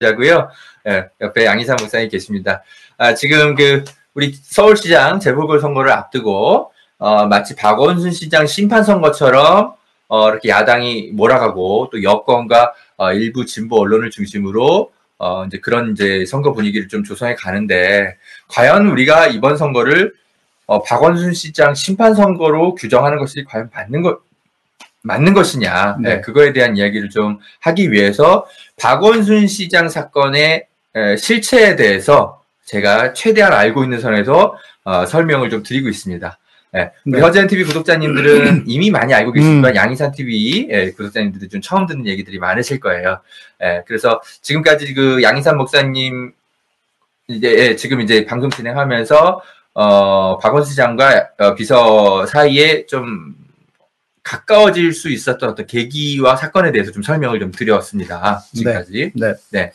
자고요. 예, 옆에 양희삼 목사님 계십니다. 아, 지금 그 우리 서울시장 재보궐 선거를 앞두고 어, 마치 박원순 시장 심판 선거처럼 어, 이렇게 야당이 몰아가고 또 여권과 어, 일부 진보 언론을 중심으로 어, 이제 그런 이제 선거 분위기를 좀 조성해 가는데 과연 우리가 이번 선거를 어, 박원순 시장 심판 선거로 규정하는 것이 과연 맞는 것 맞는 것이냐 네. 네, 그거에 대한 이야기를 좀 하기 위해서 박원순 시장 사건의 에, 실체에 대해서 제가 최대한 알고 있는 선에서 어, 설명을 좀 드리고 있습니다. 예, 우리 네. 허재현 TV 구독자님들은 이미 많이 알고 계시지만 음. 양희산 TV 예, 구독자님들이 좀 처음 듣는 얘기들이 많으실 거예요. 예, 그래서 지금까지 그 양희산 목사님 이제 예, 지금 이제 방송 진행하면서 어, 박원순 시장과 어, 비서 사이에 좀 가까워질 수 있었던 어떤 계기와 사건에 대해서 좀 설명을 좀 드렸습니다. 지금까지. 네.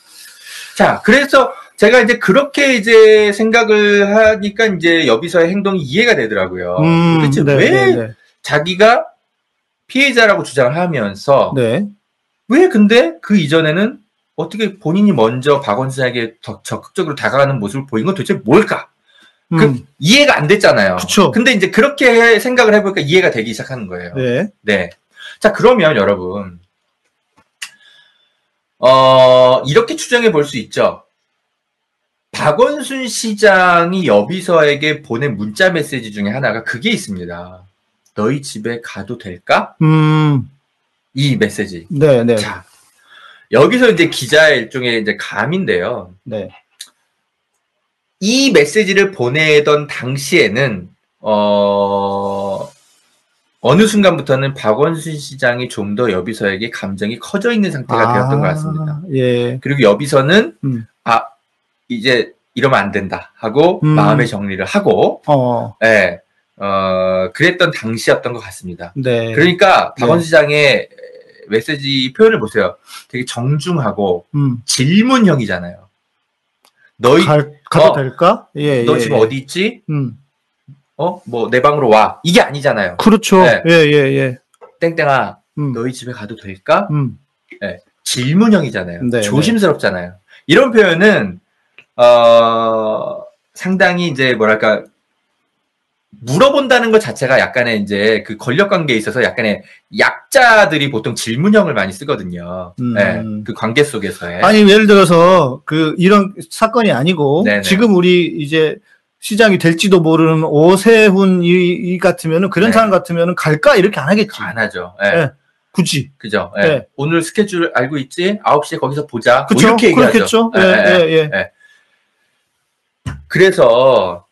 자, 그래서 제가 이제 그렇게 이제 생각을 하니까 이제 여비서의 행동이 이해가 되더라고요. 음, 도대체 네, 왜 네, 네. 자기가 피해자라고 주장을 하면서 네. 왜 근데 그 이전에는 어떻게 본인이 먼저 박원순에게 더 적극적으로 다가가는 모습을 보인 건 도대체 뭘까? 그 음, 이해가 안 됐잖아요. 그쵸. 근데 이제 그렇게 생각을 해보니까 이해가 되기 시작하는 거예요. 네. 네. 자, 그러면 여러분, 어, 이렇게 추정해 볼 수 있죠. 박원순 시장이 여비서에게 보낸 문자 메시지 중에 하나가 그게 있습니다. 너희 집에 가도 될까? 음, 이 메시지. 네, 네. 자, 여기서 이제 기자의 일종의 이제 감인데요. 네. 이 메시지를 보내던 당시에는 어 어느 순간부터는 박원순 시장이 좀 더 여비서에게 감정이 커져 있는 상태가 되었던 것 같습니다. 예. 그리고 여비서는 음. 아 이제 이러면 안 된다 하고 음. 마음의 정리를 하고 어, 예. 어 그랬던 당시였던 것 같습니다. 네. 그러니까 박원순 네. 시장의 메시지 표현을 보세요. 되게 정중하고 음, 질문형이잖아요. 너희 갈, 가도 어, 될까? 예, 너 예, 지금 예. 어디 있지? 음, 어? 뭐 내 방으로 와. 이게 아니잖아요. 그렇죠. 네. 예, 예, 예. 땡땡아, 음, 너희 집에 가도 될까? 음, 질문형이잖아요. 네, 조심스럽잖아요. 이런 표현은 어 상당히 이제 뭐랄까 물어본다는 것 자체가 약간의 이제 그 권력 관계에 있어서 약간의 약자들이 보통 질문형을 많이 쓰거든요. 음. 네, 그 관계 속에서의. 아니 예를 들어서 그 이런 사건이 아니고 네네. 지금 우리 이제 시장이 될지도 모르는 오세훈 이, 이 같으면은 그런 네. 사람 같으면은 갈까 이렇게 안 하겠지. 안 하죠. 예. 네. 굳이. 그죠. 예. 네. 오늘 스케줄 알고 있지? 9시에 거기서 보자. 뭐 그렇죠. 이렇게 얘기하죠. 그렇겠죠. 예, 예, 예. 예, 예. 그래서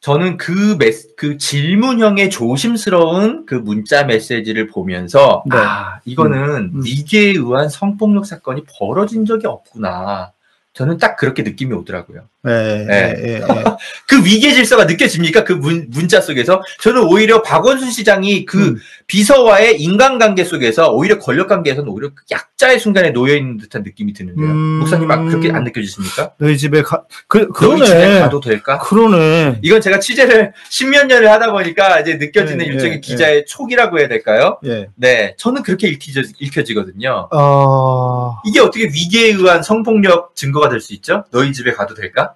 저는 그, 메시, 그 질문형의 조심스러운 그 문자 메시지를 보면서 네. 아 이거는 음. 위계에 의한 성폭력 사건이 벌어진 적이 없구나. 저는 딱 그렇게 느낌이 오더라고요. 네. 예, 예. 그 위계 질서가 느껴집니까? 그 문, 문자 속에서 저는 오히려 박원순 시장이 그 음. 비서와의 인간관계 속에서 오히려 권력관계에서는 오히려 그 약자의 순간에 놓여 있는 듯한 느낌이 드는데요. 음. 목사님 막 그렇게 안 느껴지십니까? 너희 집에 가, 그, 너희 집에 그러네. 가도 될까? 그러네. 이건 제가 취재를 십몇 년을 하다 보니까 이제 느껴지는 네, 일종의 네, 기자의 촉이라고 해야 될까요? 예. 네, 저는 그렇게 읽히져, 읽혀지거든요. 어, 이게 어떻게 위계에 의한 성폭력 증거가 될 수 있죠? 너희 집에 가도 될까?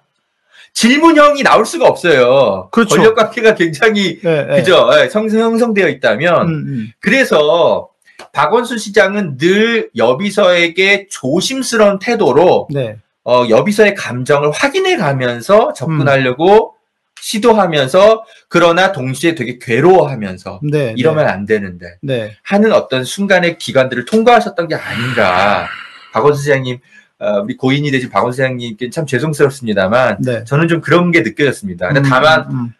질문형이 나올 수가 없어요. 그렇죠. 권력 관계가 굉장히 예, 예. 그죠? 예, 성, 형성되어 있다면 음, 음. 그래서 박원순 시장은 늘 여비서에게 조심스러운 태도로 네. 어, 여비서의 감정을 확인해 가면서 음. 접근하려고 시도하면서 그러나 동시에 되게 괴로워하면서 네. 이러면 안 되는데 네. 하는 어떤 순간의 기간들을 통과하셨던 게 아닌가. 박원순 시장님, 어, 우리 고인이 되신 박원순 시장님께 참 죄송스럽습니다만 네. 저는 좀 그런 게 느껴졌습니다. 근데 음, 다만 음,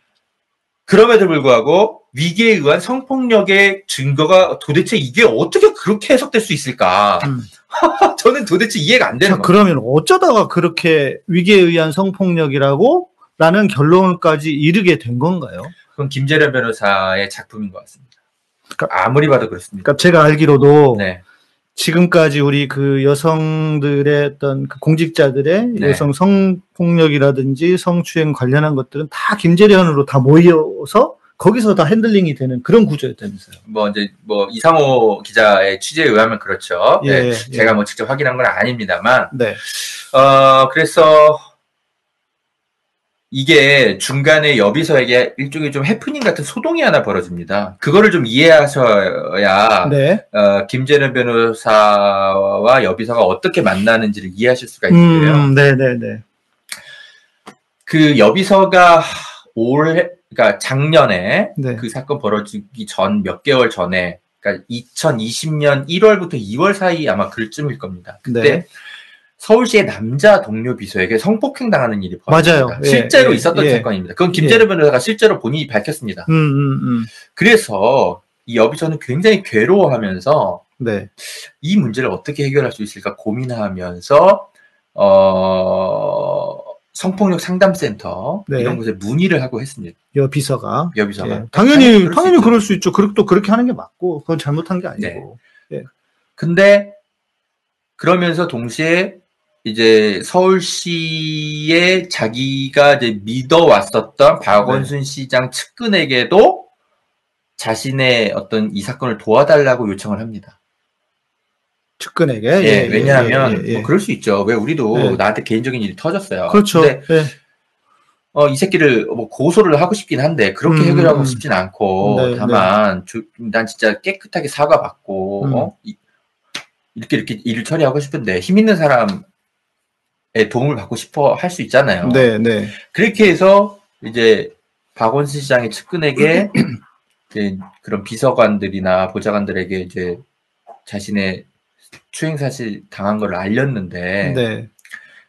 그럼에도 불구하고 위기에 의한 성폭력의 증거가 도대체 이게 어떻게 그렇게 해석될 수 있을까? 음. 저는 도대체 이해가 안 되는 자, 거예요. 그러면 어쩌다가 그렇게 위계에 의한 성폭력이라고 라는 결론까지 이르게 된 건가요? 그건 김재련 변호사의 작품인 것 같습니다. 그러니까- 아무리 봐도 그렇습니다. 그러니까 제가 알기로도 네. 지금까지 우리 그 여성들의 어떤 그 공직자들의 네. 여성 성폭력이라든지 성추행 관련한 것들은 다 김재련으로 다 모여서 거기서 다 핸들링이 되는 그런 구조였다면서요. 뭐 이제 뭐 이상호 기자의 취재에 의하면 그렇죠. 예, 네, 예. 제가 뭐 직접 확인한 건 아닙니다만, 네. 어 그래서 이게 중간에 여비서에게 일종의 좀 해프닝 같은 소동이 하나 벌어집니다. 그거를 좀 이해하셔야 네. 어, 김재련 변호사와 여비서가 어떻게 만나는지를 이해하실 수가 있는데요. 음, 네, 네, 네. 그 여비서가 올해, 그러니까 작년에 네. 그 사건 벌어지기 전 몇 개월 전에, 그러니까 2020년 1월부터 2월 사이 아마 그쯤일 겁니다. 그때 네. 서울시의 남자 동료 비서에게 성폭행 당하는 일이 벌어졌습니다. 맞아요. 예, 실제로 예, 있었던 예. 사건입니다. 그건 김재련 변호사가 실제로 본인이 밝혔습니다. 음, 음, 음. 그래서 이 여비서는 굉장히 괴로워하면서 네. 이 문제를 어떻게 해결할 수 있을까 고민하면서 어, 성폭력 상담센터 네. 이런 곳에 문의를 하고 했습니다. 여 비서가. 여비서가 예. 당연히, 수 당연히 있죠. 그럴 수 있죠. 그렇게 또 그렇게 하는 게 맞고, 그건 잘못한 게 아니고. 근데 그러면서 동시에 이제 서울시에 자기가 이제 믿어왔었던 박원순 시장 측근에게도 자신의 어떤 이 사건을 도와달라고 요청을 합니다. 측근에게. 예, 왜냐하면 예, 예, 예. 뭐 그럴 수 있죠. 왜 우리도 예. 나한테 개인적인 일이 터졌어요. 그렇죠. 근데 예. 어, 이 새끼를 뭐 고소를 하고 싶긴 한데 그렇게 음, 해결하고 음. 싶진 않고 네, 다만 조- 난 진짜 깨끗하게 사과받고 음. 어? 이- 이렇게 이렇게 일을 처리하고 싶은데 힘 있는 사람의 도움을 받고 싶어 할 수 있잖아요. 네, 네. 그렇게 해서 이제 박원순 시장의 측근에게 이제 그런 비서관들이나 보좌관들에게 이제 자신의 추행 사실 당한 걸 알렸는데 네.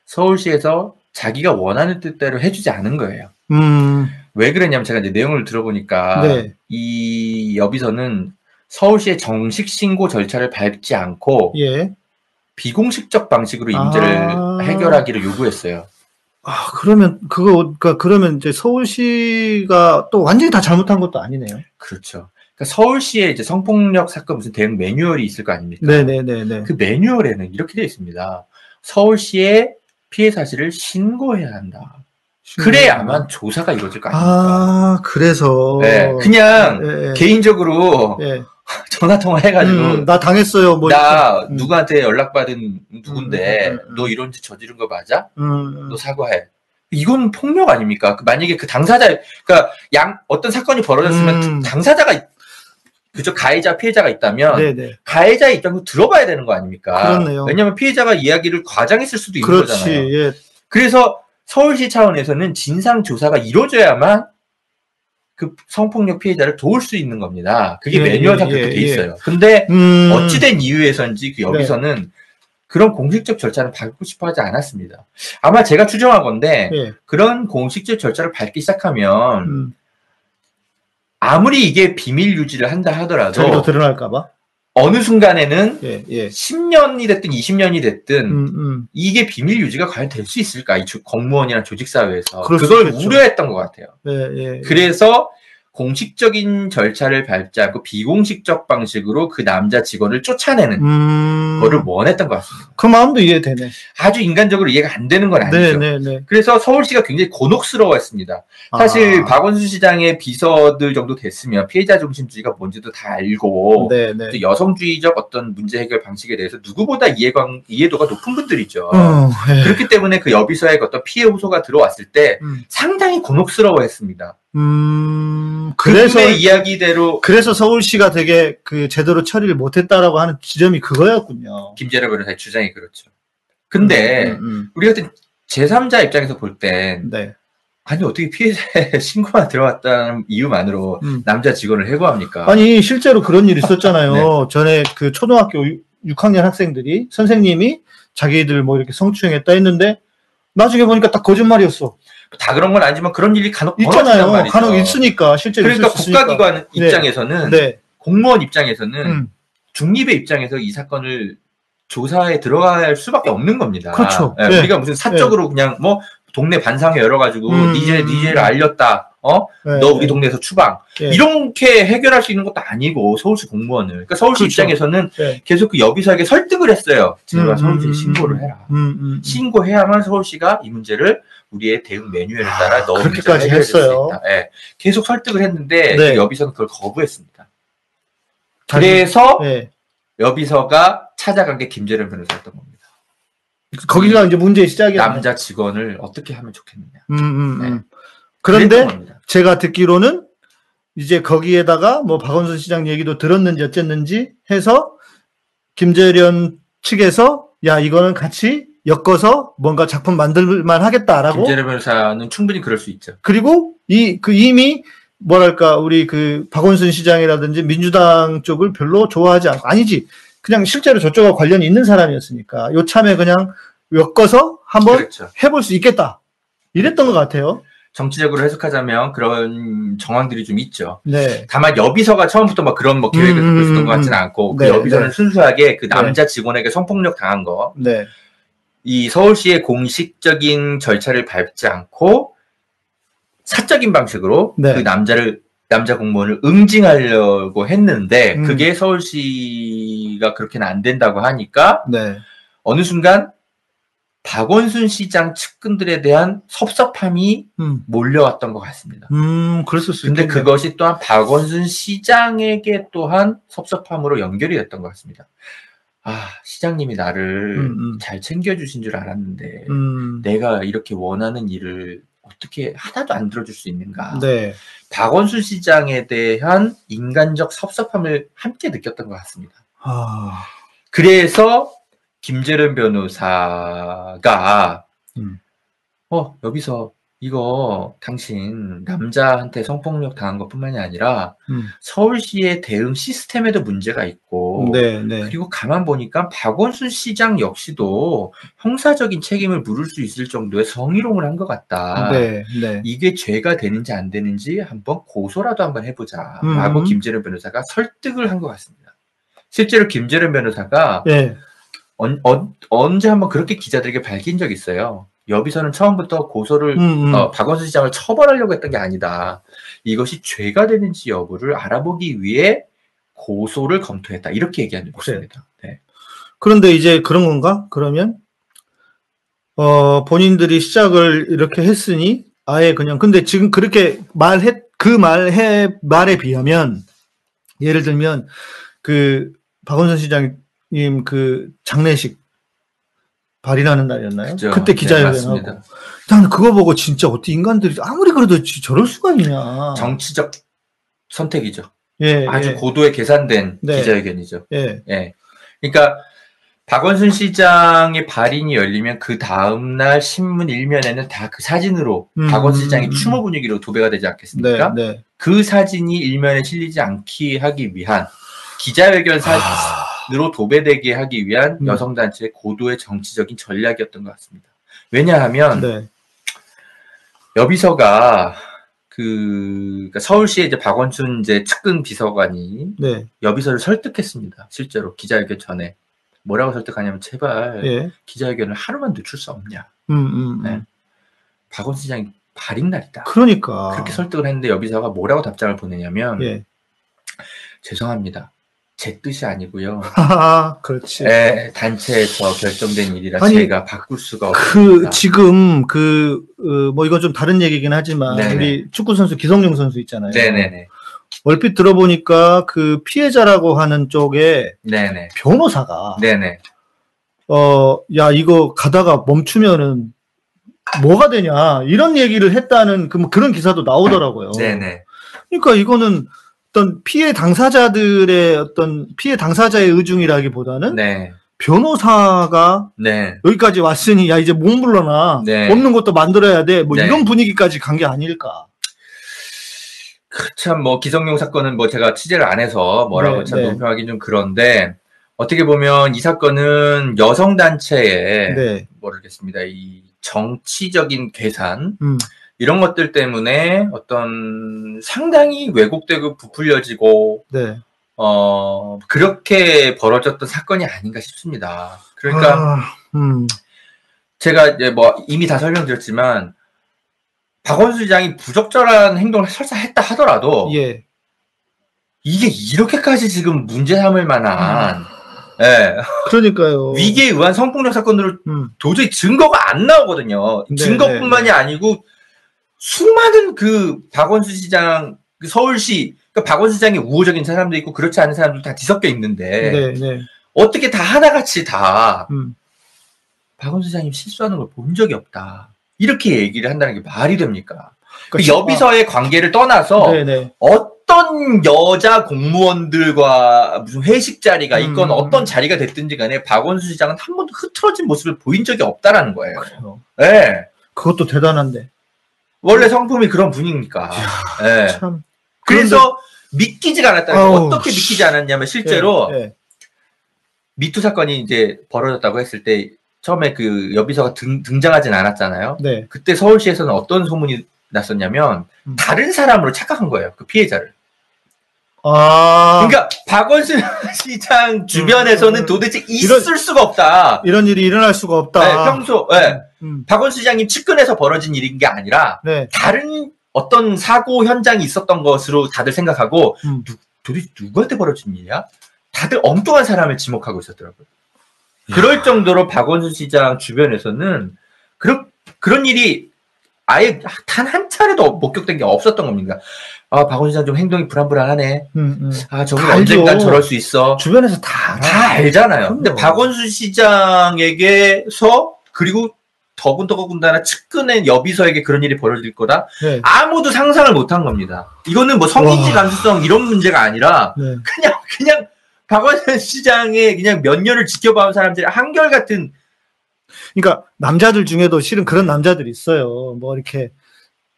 서울시에서 자기가 원하는 뜻대로 해주지 않은 거예요. 음, 왜 그랬냐면 제가 이제 내용을 들어보니까 네. 이 여비서는 서울시의 정식 신고 절차를 밟지 않고 예. 비공식적 방식으로 이 문제를 아. 해결하기를 요구했어요. 아, 그러면, 그거, 그러니까 그러면 이제 서울시가 또 완전히 다 잘못한 것도 아니네요. 그렇죠. 그러니까 서울시에 이제 성폭력 사건 무슨 대응 매뉴얼이 있을 거 아닙니까? 네네네네. 그 매뉴얼에는 이렇게 되어 있습니다. 서울시에 피해 사실을 신고해야 한다. 그래야만 조사가 이루어질 거 아닙니까? 아, 그래서. 네, 그냥 예, 예. 개인적으로 예. 전화 통화 해가지고 음, 나 당했어요. 뭐. 나 이렇게. 음. 누구한테 연락받은 누군데 음, 음, 음, 너 이런 짓 저지른 거 맞아? 음, 너 사과해. 이건 폭력 아닙니까? 그 만약에 그 당사자, 그러니까 양 어떤 사건이 벌어졌으면 음. 당사자가 있- 그죠 가해자 피해자가 있다면 네네. 가해자의 입장도 들어봐야 되는 거 아닙니까? 그렇네요. 왜냐하면 피해자가 이야기를 과장했을 수도 있는 그렇지. 거잖아요. 예. 그래서 서울시 차원에서는 진상 조사가 이루어져야만 그 성폭력 피해자를 도울 수 있는 겁니다. 그게 예, 매뉴얼상 예, 그렇게 예, 돼 예. 있어요. 근데 음. 어찌된 이유에서인지 그 여기서는 그런 공식적 절차를 밟고 싶어 하지 않았습니다. 아마 제가 추정한 건데 예. 그런 공식적 절차를 밟기 시작하면 음. 아무리 이게 비밀 유지를 한다 하더라도 자기도 드러날까봐. 어느 순간에는 예, 예. 10년이 됐든 20년이 됐든 음, 음. 이게 비밀 유지가 과연 될 수 있을까? 이 조- 공무원이나 조직 사회에서 그럴 수 그걸. 우려했던 것 같아요. 예, 예. 그래서 공식적인 절차를 밟지 않고 비공식적 방식으로 그 남자 직원을 쫓아내는 음. 거를 원했던 것 같습니다. 그 마음도 이해되네. 아주 인간적으로 이해가 안 되는 건 아니죠. 네, 네, 네. 그래서 서울시가 굉장히 곤혹스러워했습니다. 사실 아. 박원순 시장의 비서들 정도 됐으면 피해자 중심주의가 뭔지도 다 알고 네, 네. 또 여성주의적 어떤 문제 해결 방식에 대해서 누구보다 이해관, 이해도가 높은 분들이죠. 어, 예. 그렇기 때문에 그 여비서에 어떤 피해 호소가 들어왔을 때 음. 상당히 곤혹스러워했습니다. 음, 그래서 이야기대로 그래서 서울시가 되게 그 제대로 처리를 못했다라고 하는 지점이 그거였군요. 김재래 변호사의 주장이 그렇죠. 근데 음, 음, 우리 같은 제3자 입장에서 볼땐 음. 네. 아니 어떻게 피해자의 신고가 들어왔다는 이유만으로 음. 남자 직원을 해고합니까? 아니 실제로 그런 일이 있었잖아요. 네. 전에 그 초등학교 6학년 학생들이 선생님이 자기들 뭐 이렇게 성추행했다 했는데 나중에 보니까 딱 거짓말이었어. 다 그런 건 아니지만 그런 일이 간혹 있잖아요. 간혹 있으니까 실제로 그러니까. 국가기관 네. 입장에서는 네. 공무원 입장에서는 음. 중립의 입장에서 이 사건을 조사에 들어갈 수밖에 없는 겁니다. 그렇죠. 예, 네. 우리가 무슨 사적으로 그냥 뭐 동네 반상회 열어가지고 음. 니제 니제를 알렸다. 어? 네, 너 우리 네. 동네에서 추방. 예. 이렇게 해결할 수 있는 것도 아니고 서울시 공무원을. 그러니까 서울시 그렇죠. 입장에서는 네. 계속 그 여비서에게 설득을 했어요. 제발 음, 서울시에 음, 신고를 음, 해라. 음, 음, 음. 신고해야만 서울시가 이 문제를 우리의 대응 매뉴얼에 따라 아, 넣어 그렇게까지 했어요. 예. 계속 설득을 했는데 네. 그 여비서는 그걸 거부했습니다. 그래서 예. 여비서가 찾아간 게 김재련 변호사였던 겁니다. 거기가 이제 문제의 시작이에요. 남자 직원을 어떻게 하면 좋겠느냐. 음, 음, 네. 음. 그런데 그랬던 겁니다. 제가 듣기로는 이제 거기에다가 뭐 박원순 시장 얘기도 들었는지 어쨌는지 해서 김재련 측에서 야 이거는 같이 엮어서 뭔가 작품 만들만 하겠다라고 김재련 변호사는 충분히 그럴 수 있죠. 그리고 이 그 이미 뭐랄까 우리 그 박원순 시장이라든지 민주당 쪽을 별로 좋아하지 않고 아니지 그냥 실제로 저쪽과 관련이 있는 사람이었으니까 요 참에 그냥 엮어서 한번 그렇죠. 해볼 수 있겠다 이랬던 것 같아요. 정치적으로 해석하자면 그런 정황들이 좀 있죠. 네. 다만 여비서가 처음부터 막 그런 뭐 계획을 음, 갖고 있었던 음, 것 같지는 않고 그 네, 여비서는 네. 순수하게 그 남자 직원에게 성폭력 당한 거, 네. 이 서울시의 공식적인 절차를 밟지 않고 사적인 방식으로 네. 그 남자를 남자 공무원을 응징하려고 했는데 음. 그게 서울시가 그렇게는 안 된다고 하니까 네. 어느 순간 박원순 시장 측근들에 대한 섭섭함이 음. 몰려왔던 것 같습니다. 음, 그랬을 수 근데 있겠네요. 그것이 또한 박원순 시장에게 또한 섭섭함으로 연결이 됐던 것 같습니다. 아, 시장님이 나를 음, 음. 잘 챙겨주신 줄 알았는데, 음. 내가 이렇게 원하는 일을 어떻게 하나도 안 들어줄 수 있는가. 네. 박원순 시장에 대한 인간적 섭섭함을 함께 느꼈던 것 같습니다. 아, 그래서 김재련 변호사가, 음. 어, 여기서 이거 당신 남자한테 성폭력 당한 것 뿐만이 아니라 음. 서울시의 대응 시스템에도 문제가 있고 네, 네. 그리고 가만 보니까 박원순 시장 역시도 형사적인 책임을 물을 수 있을 정도의 성희롱을 한 것 같다. 네, 네. 이게 죄가 되는지 안 되는지 한번 고소라도 한번 해보자. 음. 라고 김재련 변호사가 설득을 한 것 같습니다. 실제로 김재련 변호사가 네. 언, 언- 언제 한번 그렇게 기자들에게 밝힌 적이 있어요. 여비서는 처음부터 고소를 음, 음. 어, 박원순 시장을 처벌하려고 했던 게 아니다. 이것이 죄가 되는지 여부를 알아보기 위해 고소를 검토했다. 이렇게 적이 그래요. 있습니다. 네. 그런데 이제 그런 건가? 그러면 어 본인들이 시작을 이렇게 했으니 아예 그냥 근데 지금 그렇게 말했 그 말해 말에 비하면 예를 들면 그 박원순 시장님 그 장례식 발인하는 날이었나요? 그죠. 그때 네, 기자회견하고 맞습니다. 나는 그거 보고 진짜 어떻게 인간들이 아무리 그래도 지- 저럴 수가 있냐? 정치적 선택이죠. 예, 아주 예, 고도의 계산된 네. 기자회견이죠. 예, 예. 그러니까 박원순 시장의 발인이 열리면 그 다음 날 신문 일면에는 다 그 사진으로 음, 박원순 시장이 음, 추모 분위기로 도배가 되지 네, 않겠습니까? 네. 그 사진이 일면에 실리지 않게 하기 위한 기자회견 사진 으로 도배되게 하기 위한 음. 여성단체의 고도의 정치적인 전략이었던 것 같습니다. 왜냐하면 네, 여비서가 그 그러니까 서울시의 이제 박원순 이제 측근 비서관이 네, 여비서를 설득했습니다. 실제로 기자회견 전에 뭐라고 설득하냐면 제발 예, 기자회견을 하루만 늦출 수 없냐. 음, 음, 음. 네. 박원순 시장이 발인 날이다. 그러니까 그렇게 설득을 했는데 여비서가 뭐라고 답장을 보내냐면 예. 죄송합니다. 제 뜻이 아니고요. 그렇지. 에, 단체에서 결정된 일이라 아니, 제가 바꿀 수가 그 없습니다. 지금 그뭐 이건 좀 다른 얘기긴 하지만 네네. 우리 축구 선수 기성용 선수 있잖아요. 네네네. 얼핏 들어보니까 그 피해자라고 하는 쪽에 네네. 변호사가 네네. 어 야 이거 가다가 멈추면은 뭐가 되냐 이런 얘기를 했다는 그, 그런 기사도 나오더라고요. 네네. 그러니까 이거는 어떤 피해 당사자들의 어떤 피해 당사자의 의중이라기보다는 네. 변호사가 네. 여기까지 왔으니 야 이제 몸 불러나 네. 없는 것도 만들어야 돼뭐 네. 이런 분위기까지 간 게 아닐까 참 뭐 기성용 사건은 뭐 제가 취재를 안 해서 뭐라고 네, 참 네. 논평하기 좀 그런데 어떻게 보면 이 사건은 여성 단체의 네 모르겠습니다. 이 정치적인 계산 음, 이런 것들 때문에 어떤 상당히 왜곡되고 부풀려지고 네 어 그렇게 벌어졌던 사건이 아닌가 싶습니다. 그러니까 아, 음, 제가 이제 뭐 이미 다 설명드렸지만 박원순 시장이 부적절한 행동을 설사 했다 하더라도 예. 이게 이렇게까지 지금 문제 삼을 만한 예, 그러니까요. 위기에 의한 성폭력 사건으로 음. 도저히 증거가 안 나오거든요. 네, 증거뿐만이 네, 아니고 수많은 그 박원순 시장, 그 서울시, 그 박원순 시장의 우호적인 사람도 있고 그렇지 않은 사람도 다 뒤섞여 있는데 네, 네. 어떻게 다 하나같이 다 음. 박원순 시장님 실수하는 걸 본 적이 없다. 이렇게 얘기를 한다는 게 말이 됩니까? 그 그러니까 여비서의 관계를 떠나서 네, 네. 어떤 여자 공무원들과 무슨 회식 자리가 있건 음. 어떤 자리가 됐든지 간에 박원순 시장은 한 번도 흐트러진 모습을 보인 적이 없다라는 거예요. 그래요. 예. 그것도 대단한데. 원래 성품이 그런 분위기니까. 예. 참. 그래서 믿기지가 않았다. 아우, 어떻게 믿기지 않았냐면 실제로 예, 예. 미투 사건이 이제 벌어졌다고 했을 때 처음에 그 여비서가 등, 등장하진 않았잖아요. 네. 그때 서울시에서는 어떤 소문이 났었냐면 음. 다른 사람으로 착각한 거예요. 그 피해자를. 아. 그러니까 박원순 시장 주변에서는 음, 도대체 이런- 있을 수가 없다. 이런 일이 일어날 수가 없다. 네, 평소 네, 음. 박원순 시장님 측근에서 벌어진 일인 게 아니라 네. 다른 어떤 사고 현장이 있었던 것으로 다들 생각하고 음. 누, 도대체 누구한테 벌어진 일이야? 다들 엉뚱한 사람을 지목하고 있었더라고요. 그럴 정도로 박원순 시장 주변에서는 그런 그런 일이 아예 단 한 차례도 목격된 게 없었던 겁니다. 아 박원순 시장 좀 행동이 불안불안하네. 음, 음. 아 저분. 언젠간 저럴 수 있어. 주변에서 다 알아. 다 알잖아요. 그럼요. 근데 박원순 시장에게서 그리고 더군더군다나 측근의 여비서에게 그런 일이 벌어질 거다. 네. 아무도 상상을 못한 겁니다. 이거는 뭐 성인지 와. 감수성 이런 문제가 아니라 네. 그냥 그냥 박원순 시장의 그냥 몇 년을 지켜봐온 사람들이 한결 같은 그러니까 남자들 중에도 실은 그런 남자들이 있어요. 뭐 이렇게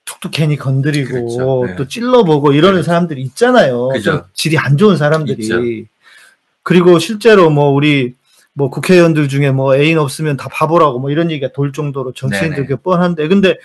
툭툭 괜히 건드리고 그렇죠. 네. 또 찔러보고 이러는 그렇죠. 사람들이 있잖아요. 그죠. 좀 질이 안 좋은 사람들이. 있죠. 그리고 실제로 뭐 우리 뭐 국회의원들 중에 뭐 애인 없으면 다 바보라고 뭐 이런 얘기가 돌 정도로 정치인들 네네. 게 뻔한데 근데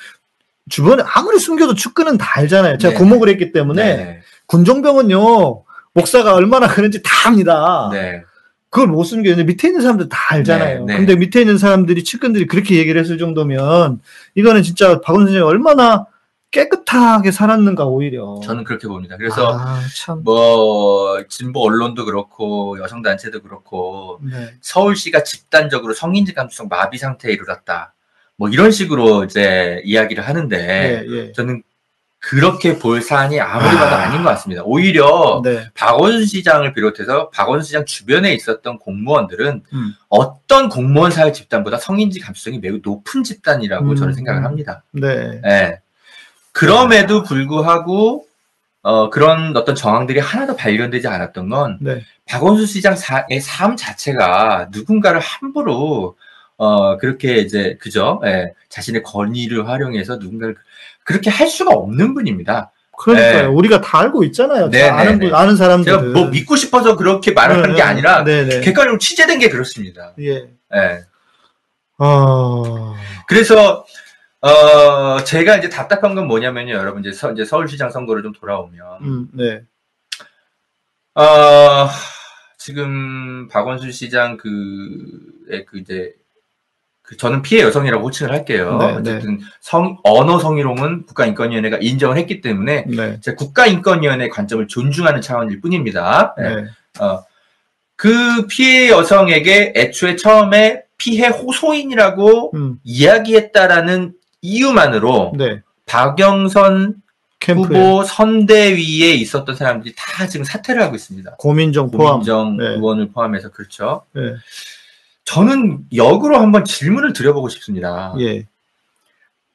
주변에 아무리 숨겨도 측근은 다 알잖아요. 제가 네. 고목을 했기 때문에 네. 군종병은요 목사가 얼마나 그런지 다 압니다. 네. 그걸 못 숨겨요. 근데 밑에 있는 사람들 다 알잖아요. 네, 네. 근데 밑에 있는 사람들이, 측근들이 그렇게 얘기를 했을 정도면, 이거는 진짜 박원순 선생이 얼마나 깨끗하게 살았는가, 오히려. 저는 그렇게 봅니다. 그래서 아, 참. 뭐 진보 언론도 그렇고 여성 단체도 그렇고 네. 서울시가 집단적으로 성인지 감수성 마비 상태에 이르렀다. 뭐 이런 식으로 이제 이야기를 하는데 예, 예. 저는 그렇게 볼 사안이 아무리 봐도 아. 아... 닌것 같습니다. 오히려 네. 박원순 시장을 비롯해서 박원순 시장 주변에 있었던 공무원들은 음. 어떤 공무원 사회 집단보다 성인지 감수성이 매우 높은 집단이라고 음. 저는 생각을 합니다. 네. 예. 그럼에도 불구하고 어, 그런 어떤 정황들이 하나도 발견되지 않았던 건 네. 박원순 시장의 삶 자체가 누군가를 함부로 어 그렇게 이제 그죠? 예, 자신의 권위를 활용해서 누군가를 그렇게 할 수가 없는 분입니다. 그러니까요. 네. 우리가 다 알고 있잖아요. 네, 다 아는 네, 분, 네. 아는 사람들. 제가 뭐 믿고 싶어서 그렇게 말을 한게 아니라 네네. 객관적으로 취재된 게 그렇습니다. 예. 예. 어, 그래서 어 제가 이제 답답한 건 뭐냐면요, 여러분 이제, 서, 이제 서울시장 선거를 좀 돌아오면 음, 네. 어 지금 박원순 시장 그의 그 이제 그 저는 피해 여성이라고 호칭을 할게요. 네, 어쨌든 성 언어 성희롱은 국가인권위원회가 인정을 했기 때문에 네. 제 국가인권위원회 관점을 존중하는 차원일 뿐입니다. 네. 네. 어, 그 피해 여성에게 애초에 처음에 피해 호소인이라고 음, 이야기했다라는 이유만으로 네. 박영선 캠프에 후보 선대위에 있었던 사람들이 다 지금 사퇴를 하고 있습니다. 고민정 포함. 고민정 네. 의원을 포함해서 그렇죠. 네. 저는 역으로 한번 질문을 드려보고 싶습니다. 예.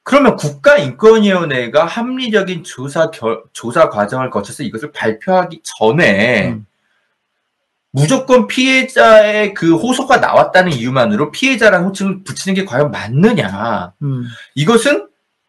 그러면 국가인권위원회가 합리적인 조사 결, 조사 과정을 거쳐서 이것을 발표하기 전에 음. 무조건 피해자의 그 호소가 나왔다는 이유만으로 피해자라는 호칭을 붙이는 게 과연 맞느냐? 음. 이것은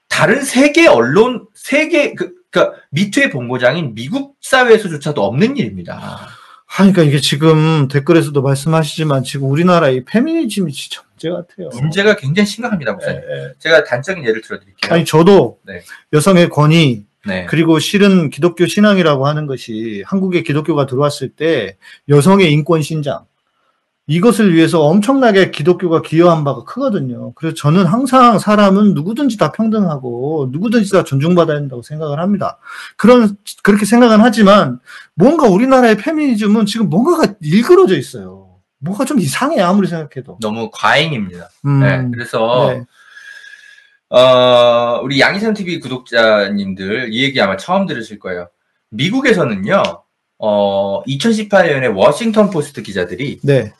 다른 세계 언론, 세계 그, 그러니까 미투의 본고장인 미국 사회에서조차도 없는 일입니다. 하니까 이게 지금 댓글에서도 말씀하시지만 지금 우리나라 이 페미니즘이 진짜 문제 같아요. 문제가 굉장히 심각합니다, 예, 목사님. 예. 제가 단적인 예를 들어드릴게요. 아니 저도 네. 여성의 권위 네. 그리고 실은 기독교 신앙이라고 하는 것이 한국에 기독교가 들어왔을 때 여성의 인권 신장 이것을 위해서 엄청나게 기독교가 기여한 바가 크거든요. 그래서 저는 항상 사람은 누구든지 다 평등하고 누구든지 다 존중받아야 된다고 생각을 합니다. 그런 그렇게 생각은 하지만 뭔가 우리나라의 페미니즘은 지금 뭔가가 일그러져 있어요. 뭐가 좀 이상해 아무리 생각해도. 너무 과잉입니다. 음, 네, 그래서 네. 어, 우리 양희삼 TV 구독자님들 이 얘기 아마 처음 들으실 거예요. 미국에서는요, 어, 2018년에 워싱턴 포스트 기자들이 네.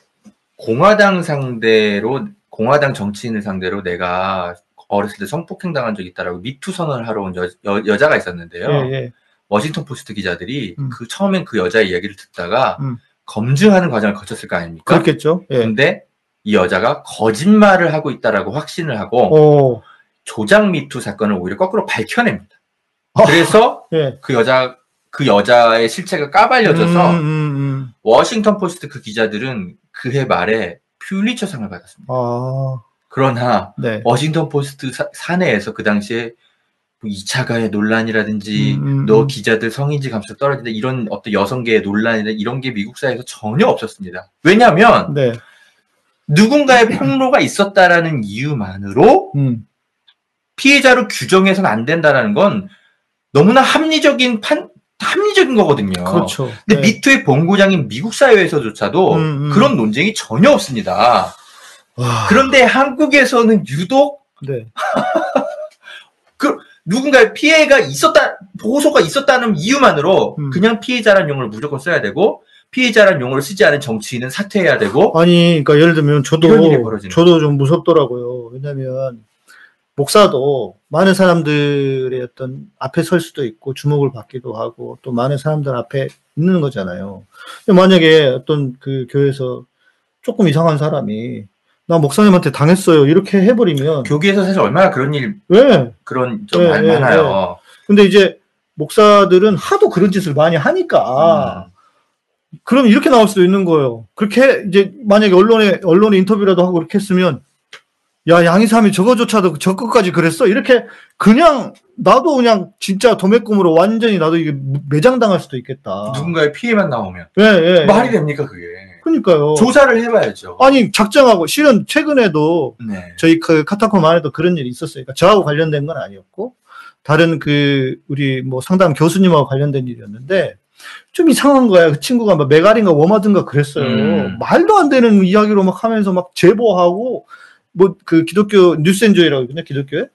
공화당 상대로, 공화당 정치인을 상대로 내가 어렸을 때 성폭행 당한 적이 있다라고 미투 선언을 하러 온 여, 자가 있었는데요. 예, 예. 워싱턴 포스트 기자들이 음. 그 처음엔 그 여자의 이야기를 듣다가 음. 검증하는 과정을 거쳤을 거 아닙니까? 그렇겠죠. 예. 근데 이 여자가 거짓말을 하고 있다라고 확신을 하고 오. 조작 미투 사건을 오히려 거꾸로 밝혀냅니다. 아. 그래서 예. 그 여자 그 여자의 실체가 까발려져서 음, 음, 음. 워싱턴 포스트 그 기자들은 그해 말에 퓰리처상을 받았습니다. 아, 그러나 네. 워싱턴 포스트 사, 사내에서 그 당시에 뭐 2차 가해 논란이라든지 음, 음, 너 음. 기자들 성인지 감수가 떨어진다 이런 어떤 여성계의 논란이나 이런 게 미국 사회에서 전혀 없었습니다. 왜냐하면 네. 누군가의 폭로가 있었다라는 이유만으로 음. 피해자로 규정해서는 안 된다라는 건 너무나 합리적인 판 합리적인 거거든요. 그렇죠. 근데 네. 미투의 본고장인 미국 사회에서조차도 음, 음. 그런 논쟁이 전혀 없습니다. 와. 그런데 한국에서는 유독 네. 누군가의 피해가 있었다, 보호소가 있었다는 이유만으로 음. 그냥 피해자라는 용어를 무조건 써야 되고 피해자라는 용어를 쓰지 않은 정치인은 사퇴해야 되고 아니, 그러니까 예를 들면 저도 저도 좀 무섭더라고요. 왜냐면 목사도 많은 사람들의 어떤 앞에 설 수도 있고 주목을 받기도 하고 또 많은 사람들 앞에 있는 거잖아요. 만약에 어떤 그 교회에서 조금 이상한 사람이 나 목사님한테 당했어요 이렇게 해버리면 교계에서 사실 얼마나 그런 일 왜? 그런 좀 예, 많- 예, 많아요. 근데 이제 목사들은 하도 그런 짓을 많이 하니까 음. 그럼 이렇게 나올 수도 있는 거예요. 그렇게 이제 만약에 언론에 언론에 인터뷰라도 하고 그렇게 했으면 야 양이삼이 저거조차도 저 끝까지 그랬어 이렇게 그냥 나도 그냥 진짜 도매꿈으로 완전히 나도 이게 매장당할 수도 있겠다. 누군가의 피해만 나오면 예, 예. 말이 됩니까 그게? 그러니까요. 조사를 해봐야죠. 아니 작정하고 실은 최근에도 네. 저희 그 카타콤 안에도 그런 일이 있었어요. 그러니까 저하고 관련된 건 아니었고 다른 그 우리 뭐 상담 교수님하고 관련된 일이었는데 좀 이상한 거야. 그 친구가 막 메갈인가 워마든가 그랬어요. 음. 말도 안 되는 이야기로 막 하면서 막 제보하고 뭐 그 기독교 뉴스엔조이라고 있거든요. 기독교에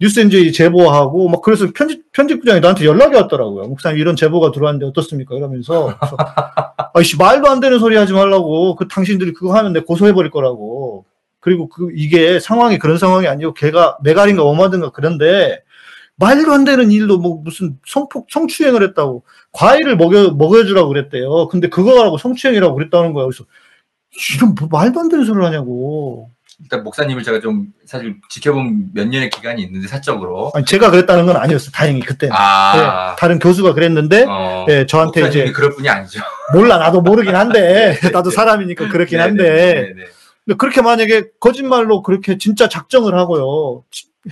뉴스엔조이 제보하고 막 그래서 편집 편집부장이 나한테 연락이 왔더라고요. 목사님 이런 제보가 들어왔는데 어떻습니까? 이러면서 아이씨 말도 안 되는 소리 하지 말라고 그 당신들이 그거 내 고소해 버릴 거라고. 그리고 그 이게 상황이 그런 상황이 아니고 걔가 메갈인가 워마든가 그런데 말도 안 되는 일로 뭐 무슨 성폭 성추행을 했다고 과일을 먹여 먹여주라고 그랬대요. 근데 그거라고 성추행이라고 그랬다는 거야. 그래서 이런 뭐 말도 안 되는 소리를 하냐고. 일단 목사님을 제가 좀 사실 지켜본 몇 년의 기간이 있는데 사적으로 아니 제가 그랬다는 건 아니었어. 다행히 그때. 아 네, 다른 교수가 그랬는데 어, 네, 저한테 이제 그럴 분이 아니죠. 몰라 나도 모르긴 한데 네, 나도 네. 사람이니까 그렇긴 네, 한데 네, 네, 네. 근데 그렇게 만약에 거짓말로 그렇게 진짜 작정을 하고요.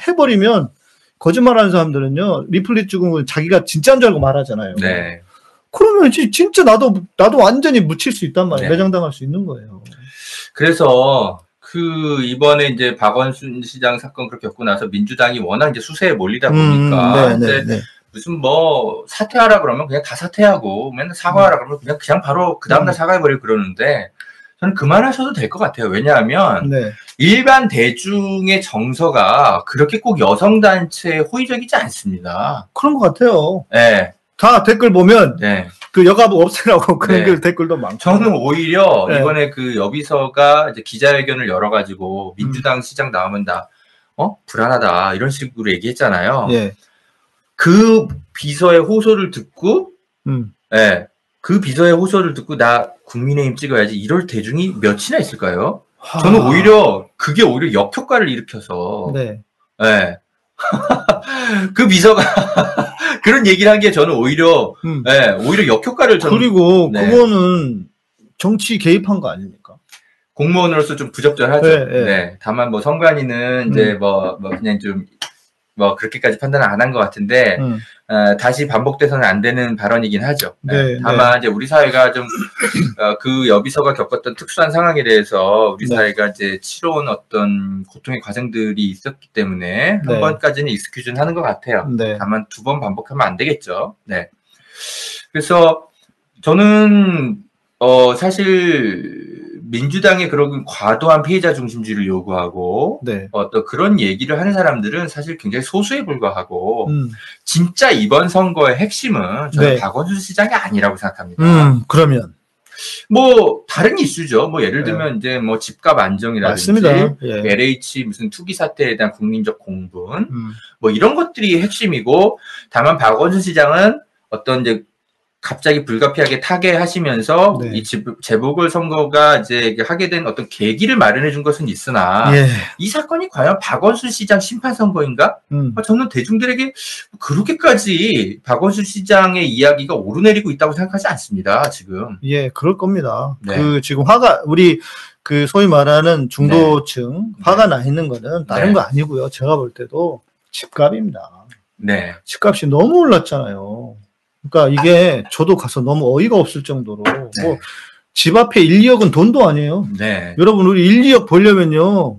해버리면 거짓말하는 사람들은요. 리플릿 죽은 자기가 진짜인 줄 알고 말하잖아요. 네. 그러면 지- 진짜 나도 나도 완전히 묻힐 수 있단 말이에요. 네. 매장당할 수 있는 거예요. 그래서 그 이번에 이제 박원순 시장 사건 그렇게 겪고 나서 민주당이 워낙 이제 수세에 몰리다 보니까 음, 네, 네, 네. 무슨 뭐 사퇴하라 그러면 그냥 다 사퇴하고 맨날 사과하라 그러면 그냥 그냥 바로 그 다음날 음. 사과해버리고 그러는데 저는 그만하셔도 될 것 같아요. 왜냐하면 네. 일반 대중의 정서가 그렇게 꼭 여성 단체에 호의적이지 않습니다. 그런 것 같아요. 네, 다 댓글 보면 네. 그 여가부 없애라고 그런 네. 글 댓글도 많고. 저는 오히려 네. 이번에 그 여비서가 이제 기자회견을 열어가지고 민주당 시장 나오면 다 어? 불안하다 이런 식으로 얘기했잖아요. 예. 그 비서의 호소를 듣고 음. 예. 그 비서의 호소를 듣고 나 국민의힘 찍어야지 이럴 대중이 몇이나 있을까요? 저는 하, 오히려 그게 오히려 역효과를 일으켜서 네. 예. 그 비서가 그런 얘기를 한 게 저는 오히려 음. 예, 오히려 역효과를 저는 그리고 네. 그거는 정치 개입한 거 아닙니까? 공무원으로서 좀 부적절하죠. 네, 네. 네. 다만 뭐 선관위는 이제 뭐, 뭐 그냥 좀 뭐 그렇게까지 판단을 안 한 것 같은데 음. 어, 다시 반복돼서는 안 되는 발언이긴 하죠. 네, 네, 다만 이제 우리 사회가 좀그 여비서가 겪었던 특수한 상황에 대해서 우리 네. 사회가 이제 치러온 어떤 고통의 과정들이 있었기 때문에 네. 한 번까지는 익스큐즈는 하는 것 같아요. 네. 다만 두 번 반복하면 안 되겠죠. 네. 그래서 저는 어 사실 민주당의 그런 과도한 피해자 중심주의를 요구하고 네. 어떤 그런 얘기를 하는 사람들은 사실 굉장히 소수에 불과하고 음. 진짜 이번 선거의 핵심은 저는 네. 박원순 시장이 아니라고 생각합니다. 음, 그러면. 뭐 다른 이슈죠. 뭐 예를 네. 들면 이제 뭐 집값 안정이라든지 맞습니다. 예. LH 무슨 투기 사태에 대한 국민적 공분 음. 뭐 이런 것들이 핵심이고 다만 박원순 시장은 어떤 이제 갑자기 불가피하게 타계하시면서 네. 이 재- 재보궐 선거가 이제 하게 된 어떤 계기를 마련해 준 것은 있으나 예. 이 사건이 과연 박원순 시장 심판 선거인가? 음. 어, 저는 대중들에게 그렇게까지 박원순 시장의 이야기가 오르내리고 있다고 생각하지 않습니다. 지금. 예, 그럴 겁니다. 네. 그 지금 화가 우리 그 소위 말하는 중도층 화가 나 있는 거는 다른 네. 거 아니고요. 제가 볼 때도 집값입니다. 네. 집값이 너무 올랐잖아요. 그러니까 이게 저도 가서 너무 어이가 없을 정도로 네. 뭐 집 앞에 1, 2억은 돈도 아니에요. 네. 여러분 우리 1, 2억 벌려면요.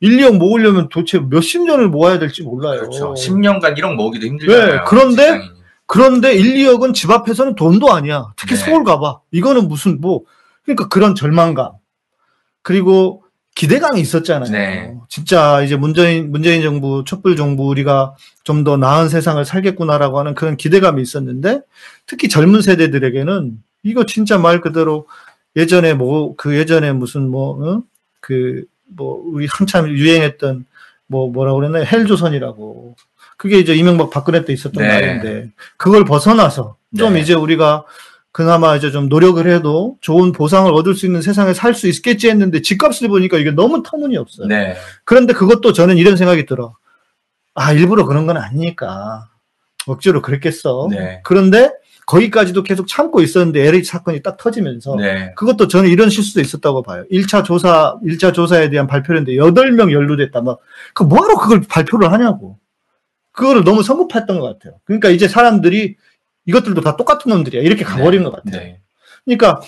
1, 2억 모으려면 도대체 몇십 년을 모아야 될지 몰라요. 그렇죠. 10년간 1억 모으기도 힘들잖아요. 네, 그런데 직장인이. 그런데 1, 2억은 집 앞에서는 돈도 아니야. 특히 네. 서울 가봐. 이거는 무슨 뭐 그러니까 그런 절망감 그리고 기대감이 있었잖아요. 네. 진짜 이제 문재인 문재인 정부 촛불 정부 우리가 좀 더 나은 세상을 살겠구나라고 하는 그런 기대감이 있었는데 특히 젊은 세대들에게는 이거 진짜 말 그대로 예전에 뭐 그 예전에 무슨 뭐 그뭐 우리 한참 유행했던 뭐 뭐라고 그랬나 헬조선이라고 그게 이제 이명박 박근혜 때 있었던 네. 말인데 그걸 벗어나서 좀 네. 이제 우리가 그나마 이제 좀 노력을 해도 좋은 보상을 얻을 수 있는 세상에 살 수 있겠지 했는데 집값을 보니까 이게 너무 터무니없어요. 네. 그런데 그것도 저는 이런 생각이 들어. 아, 일부러 그런 건 아니니까. 억지로 그랬겠어. 네. 그런데 거기까지도 계속 참고 있었는데 LH 사건이 딱 터지면서 네. 그것도 저는 이런 실수도 있었다고 봐요. 1차 조사, 1차 조사에 대한 발표를 했는데 8명 연루됐다. 막, 그 뭐하러 그걸 발표를 하냐고. 그거를 너무 성급했던 것 같아요. 그러니까 이제 사람들이 이것들도 다 똑같은 놈들이야. 이렇게 가버린 것 같아요. 네. 그러니까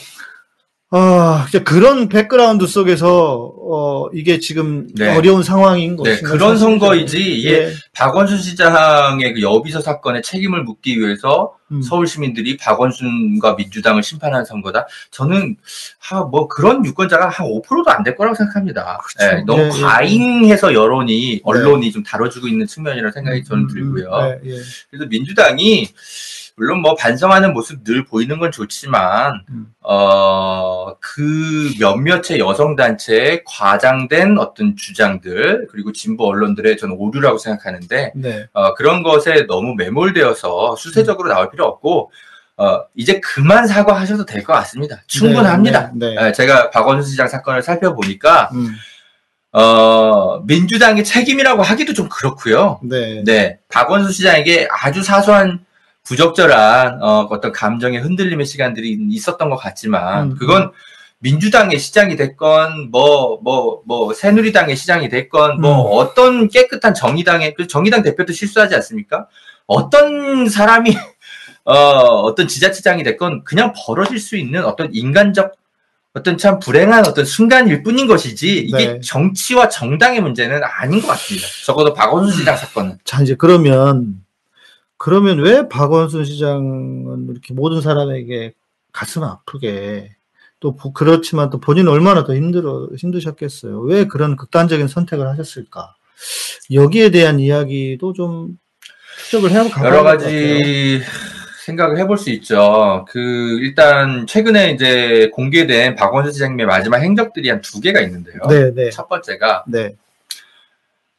아, 이제 그런 백그라운드 속에서 어 이게 지금 네. 어려운 상황인 네, 것인 그런 선거이지, 이게 예. 박원순 시장의 그 여비서 사건에 책임을 묻기 위해서 음. 서울 시민들이 박원순과 민주당을 심판한 선거다. 저는 하, 뭐 그런 유권자가 한 5%도 안 될 거라고 생각합니다. 그렇죠. 예, 너무 예, 예. 과잉해서 여론이 언론이 좀 다뤄주고 있는 측면이라는 생각이 저는 음, 음, 들고요. 네, 예. 그래서 민주당이 물론 뭐 반성하는 모습 늘 보이는 건 좋지만 음. 어, 그 몇몇의 여성 단체의 과장된 어떤 주장들 그리고 진보 언론들의 저는 오류라고 생각하는데 네. 어, 그런 것에 너무 매몰되어서 수세적으로 나올 필요 없고 어, 이제 그만 사과하셔도 될 것 같습니다. 충분합니다. 네. 네. 예, 제가 박원순 시장 사건을 살펴보니까 음, 어, 민주당의 책임이라고 하기도 좀 그렇고요. 네. 네, 박원순 시장에게 아주 사소한 부적절한 어, 어떤 감정의 흔들림의 시간들이 있었던 것 같지만 음, 그건 민주당의 시장이 됐건 뭐 뭐 뭐 새누리당의 시장이 됐건 뭐 음. 어떤 깨끗한 정의당의 그 정의당 대표도 실수하지 않습니까? 어떤 사람이 어, 어떤 지자체장이 됐건 그냥 벌어질 수 있는 어떤 인간적 어떤 참 불행한 어떤 순간일 뿐인 것이지 이게 네. 정치와 정당의 문제는 아닌 것 같습니다. 적어도 박원순 시장 사건은. 자, 이제 그러면 그러면 왜 박원순 시장은 이렇게 모든 사람에게 가슴 아프게 또 보- 그렇지만 또 본인 은 얼마나 더 힘들어 힘드셨겠어요. 왜 그런 극단적인 선택을 하셨을까? 여기에 대한 이야기도 좀 추적을 해가야 여러. 가지 생각을 해볼 수 있죠. 그 일단 최근에 이제 공개된 박원순 시장님의 마지막 행적들이 한 두 개가 있는데요. 네, 네, 첫 번째가 네,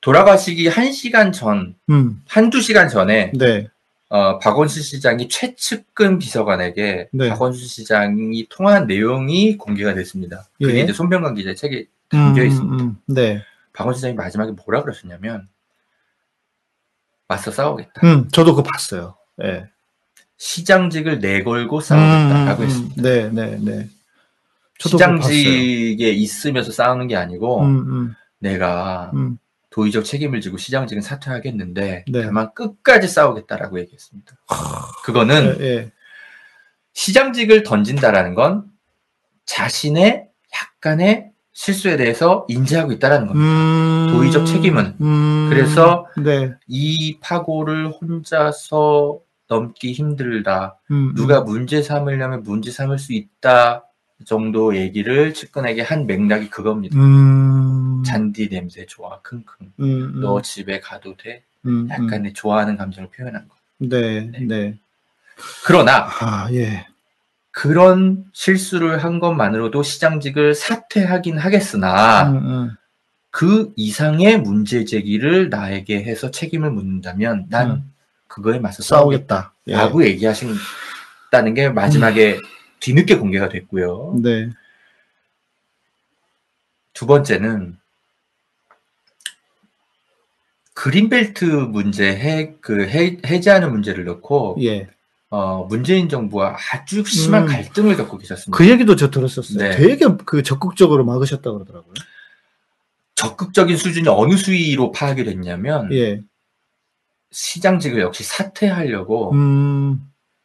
돌아가시기 한 시간 전, 음, 한두 시간 전에 네, 어, 박원순 시장이 최측근 비서관에게 네. 박원순 시장이 통화한 내용이 공개가 됐습니다. 그게 예. 이제 손병관 기자의 책에 음, 담겨 음, 있습니다. 음, 네, 박원순 시장이 마지막에 뭐라 그러셨냐면 맞서 싸우겠다. 음, 저도 그거 봤어요. 네. 시장직을 내걸고 싸우겠다라고 음, 음, 했습니다. 네, 네, 네. 시장직에 있으면서 싸우는 게 아니고 내가 음, 도의적 책임을 지고 시장직은 사퇴하겠는데 네. 다만 끝까지 싸우겠다라고 얘기했습니다. 그거는 예, 예. 시장직을 던진다라는 건 자신의 약간의 실수에 대해서 인지하고 있다라는 겁니다. 음, 도의적 책임은. 음, 그래서 네. 이 파고를 혼자서 넘기 힘들다. 음, 누가 문제 삼으려면 문제 삼을 수 있다 정도 얘기를 측근에게 한 맥락이 그겁니다. 음, 잔디 냄새 좋아 킁킁. 음, 음, 너 집에 가도 돼? 음, 음. 약간의 좋아하는 감정을 표현한 거. 네, 네. 네. 그러나 아, 예. 그런 실수를 한 것만으로도 시장직을 사퇴하긴 하겠으나 음, 음. 그 이상의 문제 제기를 나에게 해서 책임을 묻는다면 난 음. 그거에 맞서 싸우겠다. 싸우겠다. 예. 라고 얘기하신다는 게 마지막에 뒤늦게 공개가 됐고요. 네. 두 번째는 그린벨트 문제 해, 그 해, 해제하는 문제를 넣고 예. 어, 문재인 정부와 아주 심한 음. 갈등을 겪고 계셨습니다. 그 얘기도 저 들었었어요. 네. 되게 그 적극적으로 막으셨다고 그러더라고요. 적극적인 수준이 어느 수위로 파악이 됐냐면 예. 시장직을 역시 사퇴하려고 음.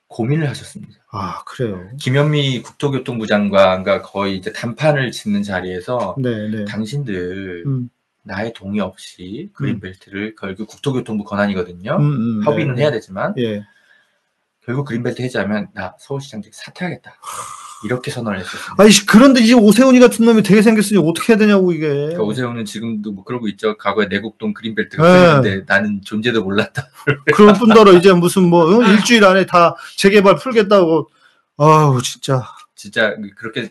고민을 하셨습니다. 아, 그래요. 김현미 국토교통부 장관과 거의 이제 단판을 짓는 자리에서 네, 네. 당신들 음. 나의 동의 없이 그린벨트를 결국 국토교통부 권한이거든요. 음, 음, 협의는 네, 해야 네. 되지만 예. 결국 그린벨트 해제하면 나 서울시장직 사퇴하겠다. 이렇게 선언을 했었습니다. 아니, 씨, 그런데 이 오세훈이 같은 놈이 되게 생겼으니 어떻게 해야 되냐고, 이게. 그러니까 오세훈은 지금도 뭐 그러고 있죠. 과거에 내곡동 그린벨트가 네. 풀리는데 나는 존재도 몰랐다. 그럴 뿐더러 이제 무슨 뭐, 어? 일주일 안에 다 재개발 풀겠다고. 아우, 진짜. 진짜 그렇게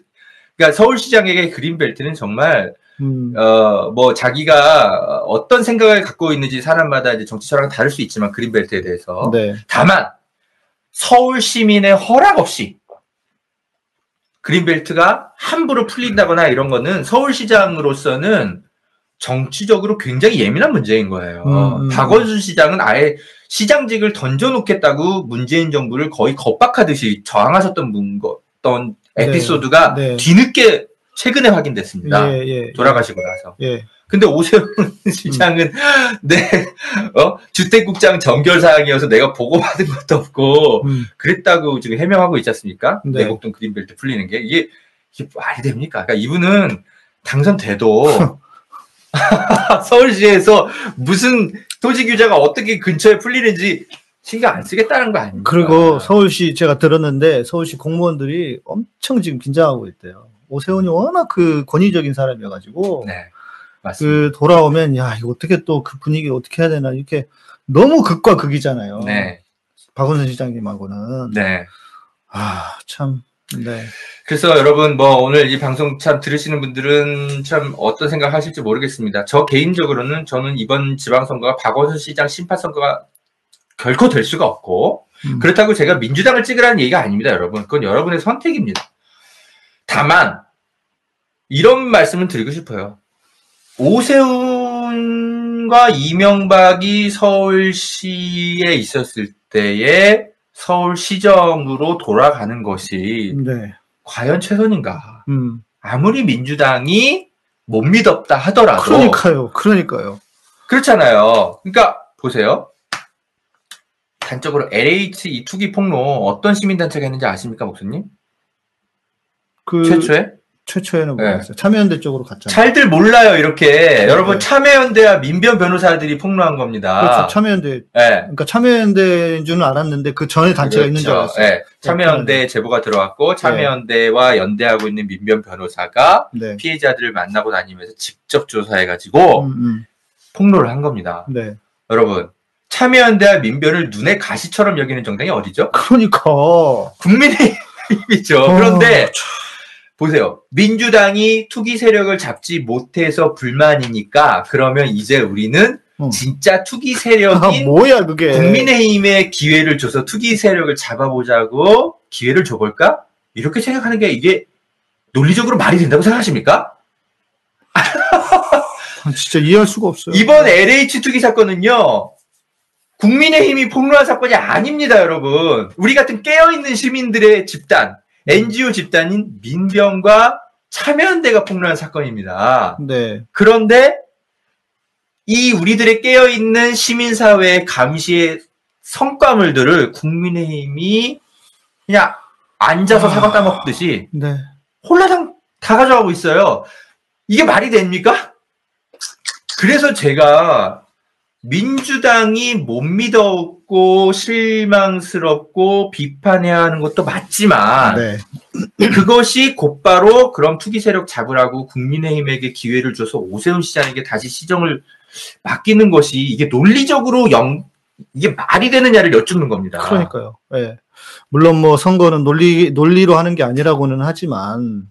그러니까 서울시장에게 그린벨트는 정말 음. 어 뭐 자기가 어떤 생각을 갖고 있는지 사람마다 이제 정치 철학은 다를 수 있지만 그린벨트에 대해서 네. 다만 서울 시민의 허락 없이 그린벨트가 함부로 풀린다거나 이런 거는 서울시장으로서는 정치적으로 굉장히 예민한 문제인 거예요. 음, 음. 박원순 시장은 아예 시장직을 던져놓겠다고 문재인 정부를 거의 겁박하듯이 저항하셨던 분, 어떤 네, 에피소드가 네. 뒤늦게 최근에 확인됐습니다. 예, 예. 돌아가시고 나서. 예. 근데 오세훈 시장은 내 어? 주택국장 정결 사항이어서 내가 보고받은 것도 없고 음. 그랬다고 지금 해명하고 있지 않습니까? 네. 내곡동 그린벨트 풀리는 게 이게, 이게 말이 됩니까? 그러니까 이분은 당선돼도 서울시에서 무슨 토지 규제가 어떻게 근처에 풀리는지 신경 안 쓰겠다는 거 아닙니까? 그리고 서울시 제가 들었는데 서울시 공무원들이 엄청 지금 긴장하고 있대요. 오세훈이 워낙 그 권위적인 사람이어가지고 네 맞습니다. 그 돌아오면 야 이거 어떻게 또 그 분위기 어떻게 해야 되나 이렇게 너무 극과 극이잖아요. 네, 박원순 시장님하고는 네. 아 참 네. 그래서 여러분 뭐 오늘 이 방송 참 들으시는 분들은 참 어떤 생각 하실지 모르겠습니다. 저 개인적으로는 저는 이번 지방선거가 박원순 시장 심판 선거가 결코 될 수가 없고 음. 그렇다고 제가 민주당을 찍으라는 얘기가 아닙니다, 여러분. 그건 여러분의 선택입니다. 다만 이런 말씀을 드리고 싶어요. 오세훈과 이명박이 서울시에 있었을 때에 서울시정으로 돌아가는 것이 네. 과연 최선인가? 음. 아무리 민주당이 못 믿었다 하더라도 그러니까요. 그러니까요. 그렇잖아요. 그러니까 보세요. 단적으로 LH 이 투기 폭로 어떤 시민단체가 했는지 아십니까, 목사님? 그 최초에? 최초에는 네. 뭐였어요? 참여연대 쪽으로 갔잖아요. 잘들 몰라요, 이렇게. 여러분, 네. 참여연대와 민변 변호사들이 폭로한 겁니다. 그렇죠. 참여연대. 예. 그러니까 참여연대인 줄은 알았는데 그 전에 단체가 있는 줄 그렇죠. 알았어요. 예. 참여연대 제보가 들어왔고, 참여연대와 연대하고 있는 민변 변호사가 네. 피해자들을 만나고 다니면서 직접 조사해가지고 음, 음. 폭로를 한 겁니다. 네. 여러분, 참여연대와 민변을 눈에 가시처럼 여기는 정당이 어디죠? 그러니까. 국민의힘이죠. 어, 그런데 보세요. 민주당이 투기 세력을 잡지 못해서 불만이니까 그러면 이제 우리는 어. 진짜 투기 아, 세력인 뭐야 그게. 국민의힘에 기회를 줘서 투기 세력을 잡아보자고 기회를 줘볼까? 이렇게 생각하는 게 이게 논리적으로 말이 된다고 생각하십니까? 아, 진짜 이해할 수가 없어요. 이번 LH 투기 사건은요, 국민의힘이 폭로한 사건이 아닙니다, 여러분. 우리 같은 깨어있는 시민들의 집단, NGO 집단인 민병과 참여연대가 폭로한 사건입니다. 네. 그런데 이 우리들의 깨어있는 시민사회의 감시의 성과물들을 국민의힘이 그냥 앉아서 아. 사과 따먹듯이 네. 홀라당 다 가져가고 있어요. 이게 말이 됩니까? 그래서 제가 민주당이 못 믿었고 실망스럽고 비판해야 하는 것도 맞지만 네. 그것이 곧바로 그럼 투기 세력 잡으라고 국민의힘에게 기회를 줘서 오세훈 시장에게 다시 시정을 맡기는 것이 이게 논리적으로 영 이게 말이 되느냐를 여쭙는 겁니다. 그러니까요. 예. 물론 뭐 선거는 논리 논리로 하는 게 아니라고는 하지만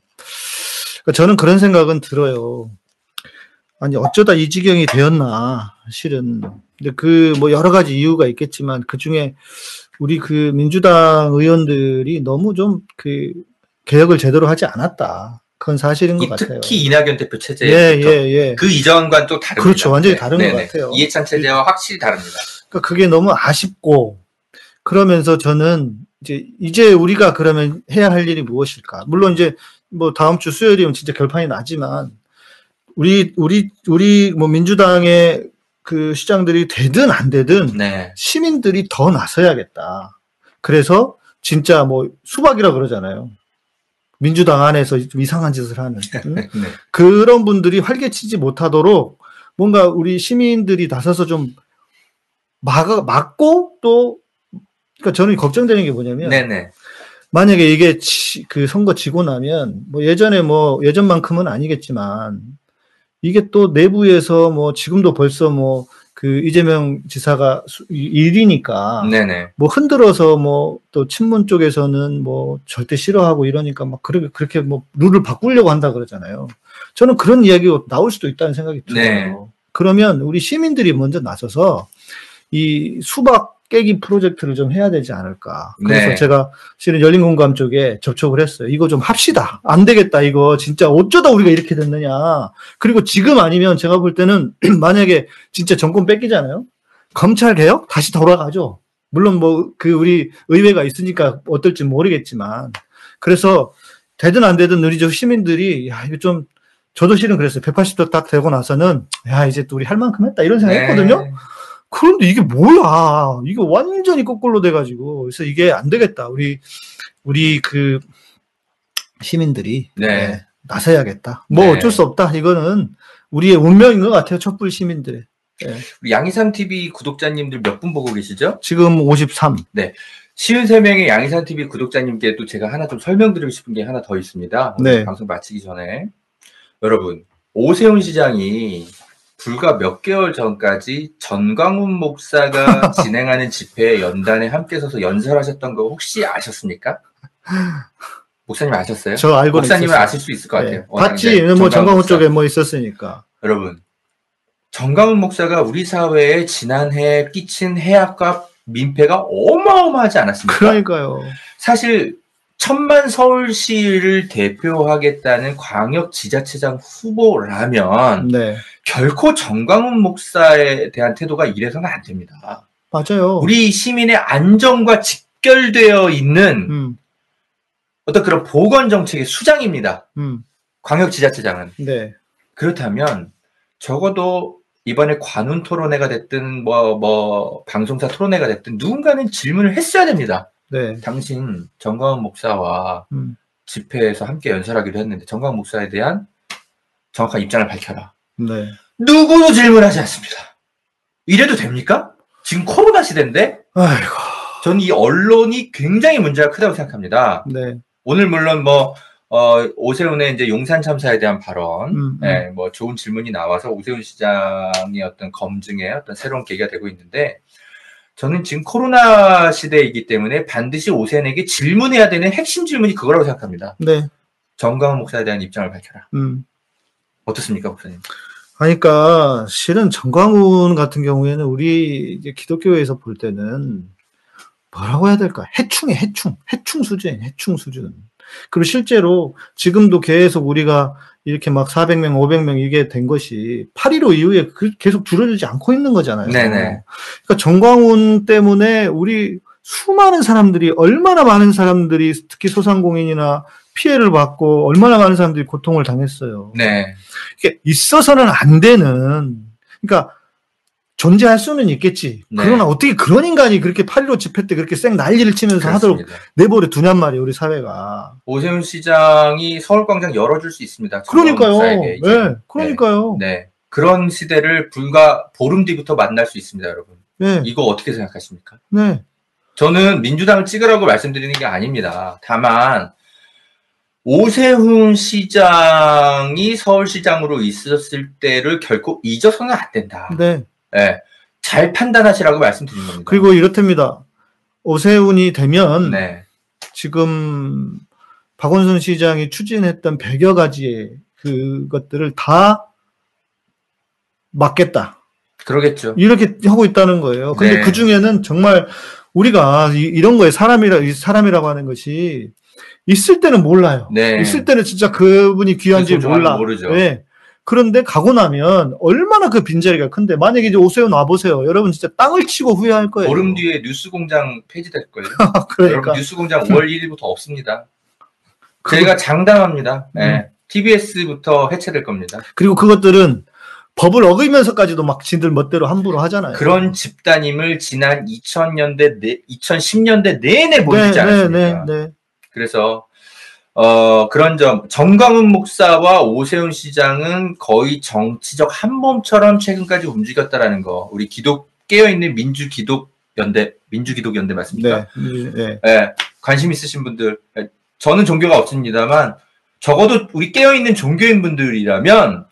그러니까 저는 그런 생각은 들어요. 아니 어쩌다 이 지경이 되었나 실은. 근데 그 뭐 여러 가지 이유가 있겠지만 그 중에 우리 그 민주당 의원들이 너무 좀 그 개혁을 제대로 하지 않았다. 그건 사실인 것이 같아요. 특히 이낙연 대표 체제 예, 예, 예. 그 이전과는 또 다릅니다. 그렇죠. 완전히 다른 것 같아요. 이해찬 체제와 확실히 다릅니다. 그러니까 그게 너무 아쉽고 그러면서 저는 이제 이제 우리가 그러면 해야 할 일이 무엇일까? 물론 이제 뭐 다음 주 수요일이면 진짜 결판이 나지만 우리 우리 우리 뭐 민주당의 그 시장들이 되든 안 되든 네. 시민들이 더 나서야겠다. 그래서 진짜 뭐 수박이라 그러잖아요. 민주당 안에서 좀 이상한 짓을 하는 응? 네. 그런 분들이 활개치지 못하도록 뭔가 우리 시민들이 나서서 좀 막, 막고 또, 그러니까 저는 걱정되는 게 뭐냐면, 네네. 만약에 이게 지- 그 선거 지고 나면, 뭐 예전에 뭐, 예전만큼은 아니겠지만, 이게 또 내부에서 뭐 지금도 벌써 뭐, 그 이재명 지사가 일이니까, 네네. 뭐 흔들어서 뭐 또 친문 쪽에서는 뭐 절대 싫어하고 이러니까 막 그렇게 그렇게 뭐 룰을 바꾸려고 한다 그러잖아요. 저는 그런 이야기가 나올 수도 있다는 생각이 들어요. 네. 그러면 우리 시민들이 먼저 나서서 이 수박 깨기 프로젝트를 좀 해야 되지 않을까. 그래서 네. 제가 실은 열린 공감 쪽에 접촉을 했어요. 이거 좀 합시다. 안 되겠다. 이거 진짜 어쩌다 우리가 이렇게 됐느냐. 그리고 지금 아니면 제가 볼 때는 만약에 진짜 정권 뺏기잖아요. 검찰 개혁 다시 돌아가죠. 물론 뭐 그 우리 의회가 있으니까 어떨지 모르겠지만 그래서 되든 안 되든 우리 저 시민들이 야 이거 좀 저도 실은 그랬어요. 180도 딱 되고 나서는 야 이제 또 우리 할 만큼 했다 이런 생각했거든요. 네. 그런데 이게 뭐야? 이거 완전히 거꾸로 돼가지고 그래서 이게 안 되겠다. 우리 우리 그 시민들이 네. 네, 나서야겠다. 뭐 네. 어쩔 수 없다. 이거는 우리의 운명인 것 같아요. 촛불 시민들의. 우리 양희삼 TV 구독자님들 몇 분 보고 계시죠? 지금 53. 쉬운 세 명의 양희삼 TV 구독자님께도 제가 하나 좀 설명드리고 싶은 게 하나 더 있습니다. 네. 방송 마치기 전에 여러분 오세훈 시장이 불과 몇 개월 전까지 전광훈 목사가 진행하는 집회에 연단에 함께 서서 연설하셨던 거 혹시 아셨습니까? 목사님 아셨어요? 저 알고 목사님은 아실 수 있을 것 같아요. 네. 워낙 봤지. 뭐 전광훈 목사. 쪽에 뭐 있었으니까. 여러분, 정강훈 목사가 우리 사회에 지난해 끼친 해악과 민폐가 어마어마하지 않았습니까? 그러니까요. 사실 천만 서울시를 대표하겠다는 광역 지자체장 후보라면 네. 결코 정강훈 목사에 대한 태도가 이래서는 안 됩니다. 맞아요. 우리 시민의 안전과 직결되어 있는 음, 어떤 그런 보건 정책의 수장입니다. 음, 광역 지자체장은. 네. 그렇다면 적어도 이번에 관훈 토론회가 됐든 뭐뭐 방송사 토론회가 됐든 누군가는 질문을 했어야 됩니다. 네. 당신 정광훈 목사와 음, 집회에서 함께 연설하기로 했는데 정광훈 목사에 대한 정확한 입장을 밝혀라. 네. 누구도 질문하지 않습니다. 이래도 됩니까? 지금 코로나 시대인데 아이고. 저는 이 언론이 굉장히 문제가 크다고 생각합니다. 네. 오늘 물론 뭐 어, 오세훈의 이제 용산 참사에 대한 발언, 음, 음. 네, 뭐 좋은 질문이 나와서 오세훈 시장의 어떤 검증에 어떤 새로운 계기가 되고 있는데 저는 지금 코로나 시대이기 때문에 반드시 오세훈에게 질문해야 되는 핵심 질문이 그거라고 생각합니다. 네. 정강훈 목사에 대한 입장을 밝혀라. 음. 어떻습니까, 목사님? 그러니까 실은 정광훈 같은 경우에는 우리 기독교에서 볼 때는 뭐라고 해야 될까? 해충이 해충, 해충 수준, 해충 수준. 그리고 실제로 지금도 계속 우리가 이렇게 막 400명, 500명 이게 된 것이 8.15 이후에 그- 계속 줄어들지 않고 있는 거잖아요. 네네. 그러니까 정광훈 때문에 우리 수많은 사람들이 얼마나 많은 사람들이 특히 소상공인이나 피해를 받고 얼마나 많은 사람들이 고통을 당했어요. 네. 이게 있어서는 안 되는 그러니까 존재할 수는 있겠지. 네. 그러나 어떻게 그런 인간이 그렇게 8.15 집회 때 그렇게 쌩 난리를 치면서 하도록 그렇습니다. 내버려 두냔 말이에요, 우리 사회가. 오세훈 시장이 서울광장 열어줄 수 있습니다. 그러니까요. 이제. 예, 그러니까요. 네. 네. 그런 시대를 불과 보름 뒤부터 만날 수 있습니다, 여러분. 네, 이거 어떻게 생각하십니까? 네. 저는 민주당을 찍으라고 말씀드리는 게 아닙니다. 다만 오세훈 시장이 서울시장으로 있었을 때를 결코 잊어서는 안 된다. 네. 예. 잘 판단하시라고 말씀드린 겁니다. 그리고 이렇답니다. 오세훈이 되면 네. 지금 박원순 시장이 추진했던 100여 가지의 그것들을 다 막겠다. 그러겠죠. 이렇게 하고 있다는 거예요. 근데 네. 그 중에는 정말 우리가 이, 런 거에 사람이라, 이 사람이라고 하는 것이 있을 때는 몰라요. 네. 있을 때는 진짜 그분이 귀한지 몰라. 모르죠. 네. 그런데 가고 나면 얼마나 그 빈자리가 큰데 만약에 이제 오세훈 와보세요. 여러분 진짜 땅을 치고 후회할 거예요. 보름 뒤에 뉴스공장 폐지될 거예요. 그러니까 여러분 뉴스공장 5월 1일부터 없습니다. 저희가 장담합니다. 음. 네. TBS부터 해체될 겁니다. 그리고 그것들은 법을 어기면서까지도 막 지들 멋대로 함부로 하잖아요. 그런 집단임을 지난 2000년대, 2010년대 내내 보여주지 네, 네, 않았습니까? 네, 네. 그래서 어, 그런 점 정광훈 목사와 오세훈 시장은 거의 정치적 한 몸처럼 최근까지 움직였다라는 거. 우리 기독 깨어 있는 민주 기독 연대 민주 기독 연대 맞습니까? 네, 네. 예, 관심 있으신 분들, 예, 저는 종교가 없습니다만, 적어도 우리 깨어있는 종교인 분들이라면,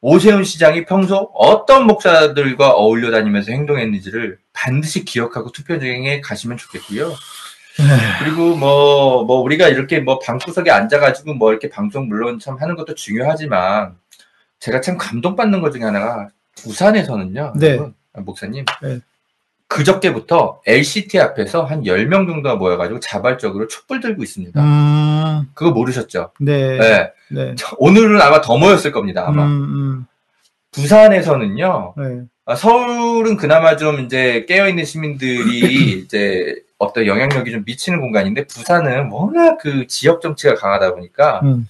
오세훈 시장이 평소 어떤 목사들과 어울려 다니면서 행동했는지를 반드시 기억하고 투표장에 가시면 좋겠고요. 그리고 뭐, 뭐, 우리가 이렇게 뭐 방구석에 앉아가지고 뭐 이렇게 방송 물론 참 하는 것도 중요하지만, 제가 참 감동받는 것 중에 하나가, 부산에서는요. 네. 여러분, 아, 목사님. 네. 그저께부터 LCT 앞에서 한 10명 정도가 모여가지고 자발적으로 촛불 들고 있습니다. 음, 그거 모르셨죠? 네, 네. 네. 오늘은 아마 더 모였을 겁니다, 아마. 음, 음, 부산에서는요, 네. 아, 서울은 그나마 좀 이제 깨어있는 시민들이 이제 어떤 영향력이 좀 미치는 공간인데, 부산은 워낙 그 지역 정치가 강하다 보니까, 음.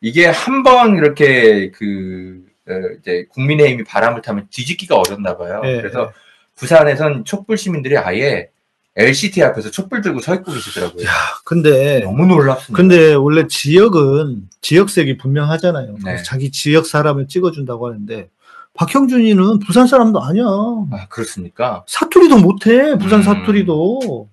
이게 한 번 이렇게 그, 어, 이제 국민의힘이 바람을 타면 뒤집기가 어렵나 봐요. 네, 그래서 부산에선 촛불 시민들이 아예 LCT 앞에서 촛불 들고 서 있고 계시더라고요. 야, 근데 너무 놀랍습니다. 근데 원래 지역은 지역색이 분명하잖아요. 네. 그래서 자기 지역 사람을 찍어준다고 하는데 박형준이는 부산 사람도 아니야. 아, 그렇습니까? 사투리도 못해. 부산 음. 사투리도.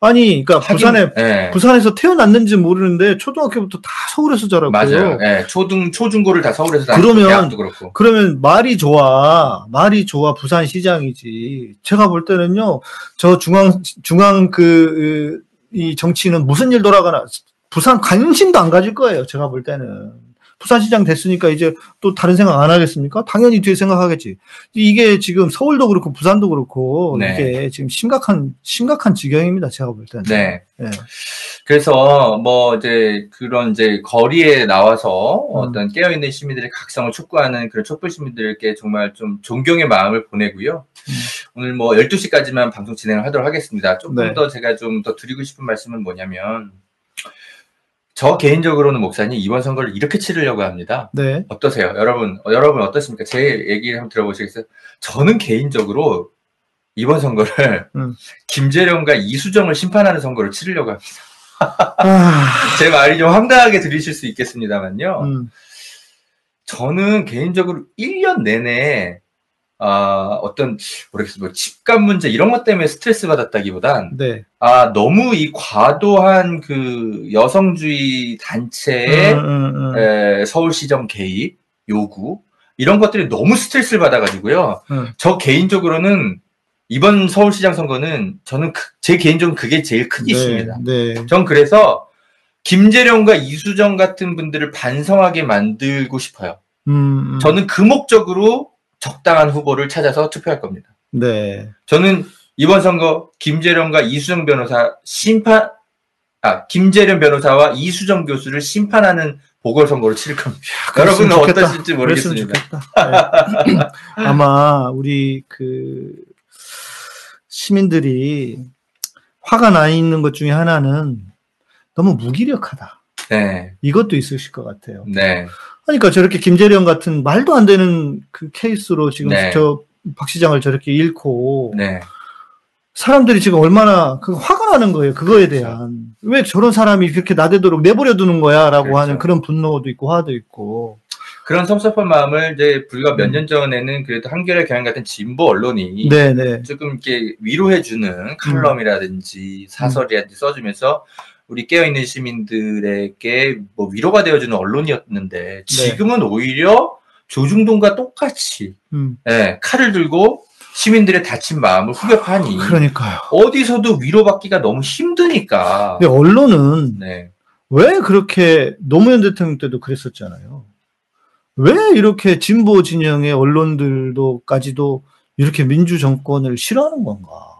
아니, 그러니까 하긴, 부산에 예. 부산에서 태어났는지 모르는데 초등학교부터 다 서울에서 자랐고요. 맞아요. 예, 초등, 초중고를 다 서울에서 다니고 그러면 그렇고. 그러면 말이 좋아. 말이 좋아. 부산 시장이지. 제가 볼 때는요. 저 중앙 중앙 그 이 정치는 무슨 일 돌아가나 부산 관심도 안 가질 거예요. 제가 볼 때는. 부산시장 됐으니까 이제 또 다른 생각 안 하겠습니까? 당연히 뒤에 생각하겠지. 이게 지금 서울도 그렇고 부산도 그렇고 네. 이게 지금 심각한 심각한 지경입니다. 제가 볼 때는. 네. 예. 그래서 뭐 이제 그런 이제 거리에 나와서 음. 어떤 깨어 있는 시민들의 각성을 촉구하는 그런 촛불 시민들께 정말 좀 존경의 마음을 보내고요. 음. 오늘 뭐 12시까지만 방송 진행을 하도록 하겠습니다. 조금 네. 더 제가 좀 더 드리고 싶은 말씀은 뭐냐면 저 개인적으로는 목사님 이번 선거를 이렇게 치르려고 합니다. 네. 어떠세요? 여러분, 어, 여러분 어떻습니까? 제 얘기를 한번 들어보시겠어요? 저는 개인적으로 이번 선거를 음. 김재령과 이수정을 심판하는 선거를 치르려고 합니다. 아, 제 말이 좀 황당하게 들리실 수 있겠습니다만요. 음, 저는 개인적으로 1년 내내 아, 어떤 모르겠어요. 뭐 집값 문제 이런 것 때문에 스트레스 받았다기보단 네. 아, 너무 이 과도한 그 여성주의 단체의 음, 음, 음. 에, 서울시정 개입 요구 이런 것들이 너무 스트레스를 받아가지고요. 음. 저 개인적으로는 이번 서울시장 선거는 저는 그- 제 개인적으로 그게 제일 큰 이슈입니다. 네. 네. 전 그래서 김재령과 이수정 같은 분들을 반성하게 만들고 싶어요. 음, 음. 저는 그 목적으로 적당한 후보를 찾아서 투표할 겁니다. 네. 저는 이번 선거 김재령과 이수정 변호사 심판 아 김재령 변호사와 이수정 교수를 심판하는 보궐선거를 치를 겁니다. 여러분은 좋겠다. 어떠실지 모르겠습니다. 좋겠다. 네. 아마 우리 그 시민들이 화가 나 있는 것 중에 하나는 너무 무기력하다. 네, 이것도 있으실 것 같아요. 네, 그러니까 저렇게 김재령 같은 말도 안 되는 그 케이스로 지금 네. 저박 시장을 저렇게 잃고 네. 사람들이 지금 얼마나 그 화가 나는 거예요. 그거에 대한 왜 저런 사람이 그렇게 나대도록 내버려 두는 거야라고 그렇죠. 하는 그런 분노도 있고 화도 있고. 그런 섭섭한 마음을 이제 불과 몇 년 전에는 그래도 한겨레 경향 같은 진보 언론이 네, 네. 조금 이렇게 위로해주는 칼럼이라든지 사설이라든지 써주면서 우리 깨어있는 시민들에게 뭐 위로가 되어주는 언론이었는데 지금은 오히려 조중동과 똑같이 음. 예, 칼을 들고 시민들의 다친 마음을 후벼파니 그러니까요. 어디서도 위로받기가 너무 힘드니까 근데 언론은 네. 왜 그렇게 노무현 대통령 때도 그랬었잖아요. 왜 이렇게 진보 진영의 언론들도까지도 이렇게 민주 정권을 싫어하는 건가?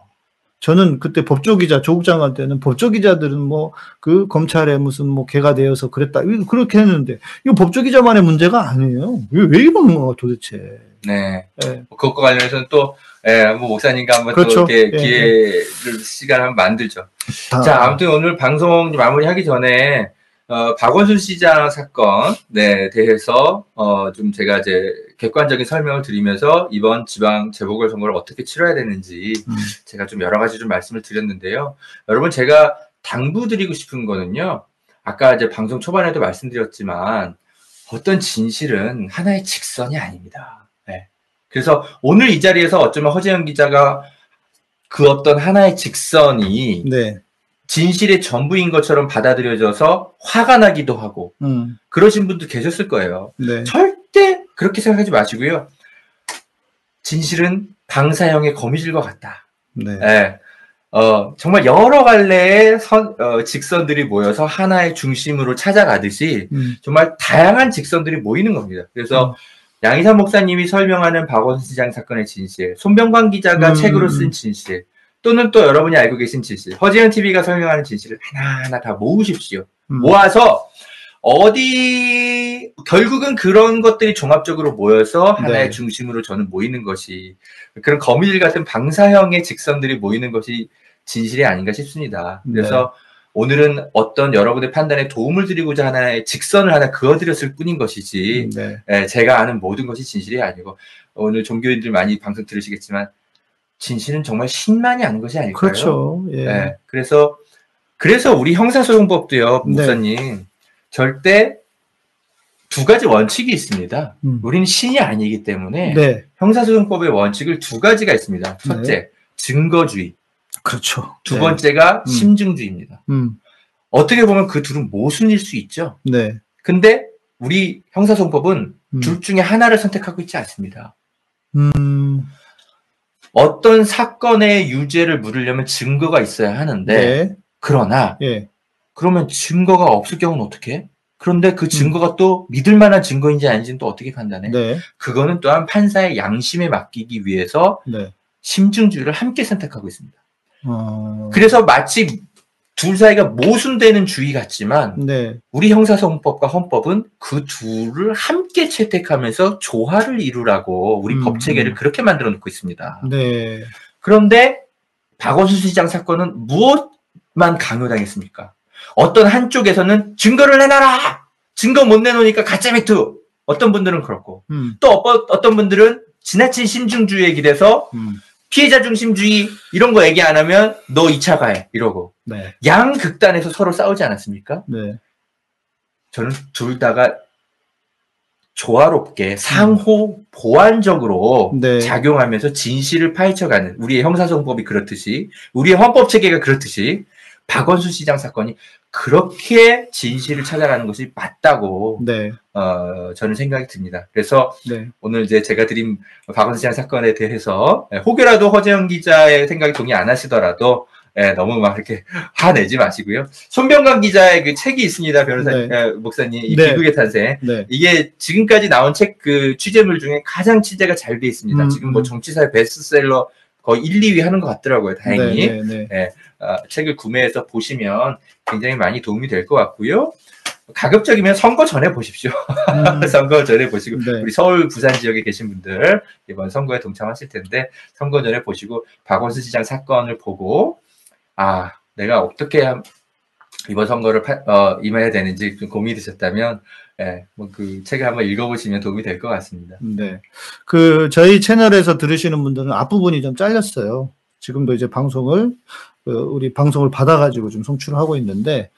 저는 그때 법조기자 조국 장관 때는 법조기자들은 뭐 그 검찰에 무슨 뭐 개가 되어서 그랬다 그렇게 했는데 이거 법조기자만의 문제가 아니에요. 왜, 왜 이러는 거야 도대체? 네. 예. 그것과 관련해서는 또 예, 한번 목사님과 한번 그렇죠. 또 이렇게 예, 기회를 시간 한번 만들죠. 다- 자, 아무튼 오늘 방송 마무리하기 전에 어, 박원순 시장 사건 네 대해서 어, 좀 제가 이제 객관적인 설명을 드리면서 이번 지방 재보궐 선거를 어떻게 치러야 되는지 음. 제가 좀 여러 가지 좀 말씀을 드렸는데요. 여러분 제가 당부드리고 싶은 거는요. 아까 이제 방송 초반에도 말씀드렸지만 어떤 진실은 하나의 직선이 아닙니다. 네. 그래서 오늘 이 자리에서 어쩌면 허재영 기자가 그 어떤 하나의 직선이 네. 진실의 전부인 것처럼 받아들여져서 화가 나기도 하고 음. 그러신 분도 계셨을 거예요. 네. 그렇게 생각하지 마시고요. 진실은 방사형의 거미줄과 같다. 네. 예. 어, 정말 여러 갈래의 선, 어, 직선들이 모여서 하나의 중심으로 찾아가듯이 음. 정말 다양한 직선들이 모이는 겁니다. 그래서 음. 양희삼 목사님이 설명하는 박원순 시장 사건의 진실, 손병관 기자가 음. 책으로 쓴 진실, 또는 또 여러분이 알고 계신 진실, 허지현 TV가 설명하는 진실을 하나하나 다 모으십시오. 음. 모아서 어디 결국은 그런 것들이 종합적으로 모여서 하나의 네. 중심으로 저는 모이는 것이 그런 거미줄 같은 방사형의 직선들이 모이는 것이 진실이 아닌가 싶습니다. 그래서 오늘은 어떤 여러분의 판단에 도움을 드리고자 하나의 직선을 하나 그어드렸을 뿐인 것이지 네. 예, 제가 아는 모든 것이 진실이 아니고 오늘 종교인들 많이 방송 들으시겠지만 진실은 정말 신만이 아는 것이 아닐까요? 그렇죠. 예. 예, 그래서 그래서 우리 형사소송법도요, 네. 목사님 절대 두 가지 원칙이 있습니다. 음. 우리는 신이 아니기 때문에 네. 형사소송법의 원칙을 두 가지가 있습니다. 첫째, 증거주의. 그렇죠. 두 네. 번째가 음. 심증주의입니다. 음. 어떻게 보면 그 둘은 모순일 수 있죠. 네. 근데 우리 형사소송법은 음. 둘 중에 하나를 선택하고 있지 않습니다. 음. 어떤 사건의 유죄를 물으려면 증거가 있어야 하는데 네. 그러나 예. 그러면 증거가 없을 경우는 어떻게? 해? 그런데 음. 그 증거가 또 믿을 만한 증거인지 아닌지는 또 어떻게 판단해? 네. 그거는 또한 판사의 양심에 맡기기 위해서 네. 심증주의를 함께 선택하고 있습니다. 어. 그래서 마치 둘 사이가 모순되는 주의 같지만 네. 우리 형사소송법과 헌법은 그 둘을 함께 채택하면서 조화를 이루라고 우리 음, 법 체계를 음. 그렇게 만들어 놓고 있습니다. 네. 그런데 박원순 시장 사건은 무엇만 강요당했습니까? 어떤 한쪽에서는 증거를 내놔라! 증거 못 내놓으니까 가짜 맥투! 어떤 분들은 그렇고, 음. 또 어떤, 어떤 분들은 지나친 신중주의에 기대서 음. 피해자 중심주의 이런 거 얘기 안 하면 너 2차 가해 이러고 네. 양 극단에서 서로 싸우지 않았습니까? 네. 저는 둘 다가 조화롭게 상호 보완적으로 네. 작용하면서 진실을 파헤쳐가는 우리의 형사소송법이 그렇듯이 우리의 헌법 체계가 그렇듯이 박원순 시장 사건이 그렇게 진실을 찾아가는 것이 맞다고 네. 어, 저는 생각이 듭니다. 그래서 네. 오늘 이제 제가 드린 박원순 시장 사건에 대해서 예, 혹여라도 허재영 기자의 생각이 동의 안 하시더라도 예, 너무 막 이렇게 화내지 마시고요. 손병관 기자의 그 책이 있습니다, 변호사님, 네. 예, 목사님, 이 네. 비극의 탄생. 네. 이게 지금까지 나온 책 그 취재물 중에 가장 취재가 잘 돼 있습니다. 음, 지금 뭐 음. 정치사의 베스트셀러 거의 1, 2위 하는 것 같더라고요, 다행히. 네. 네. 네. 아, 책을 구매해서 보시면 굉장히 많이 도움이 될 것 같고요. 가급적이면 선거 전에 보십시오. 음. 선거 전에 보시고 네. 우리 서울, 부산 지역에 계신 분들 이번 선거에 동참하실 텐데 선거 전에 보시고 박원순 시장 사건을 보고 아 내가 어떻게 함- 이번 선거를 파, 어, 임해야 되는지 좀 고민이 되셨다면 예, 뭐 그 책을 한번 읽어보시면 도움이 될 것 같습니다. 네. 그 저희 채널에서 들으시는 분들은 앞부분이 좀 잘렸어요. 지금도 이제 방송을 그 우리 방송을 받아가지고 좀 송출을 하고 있는데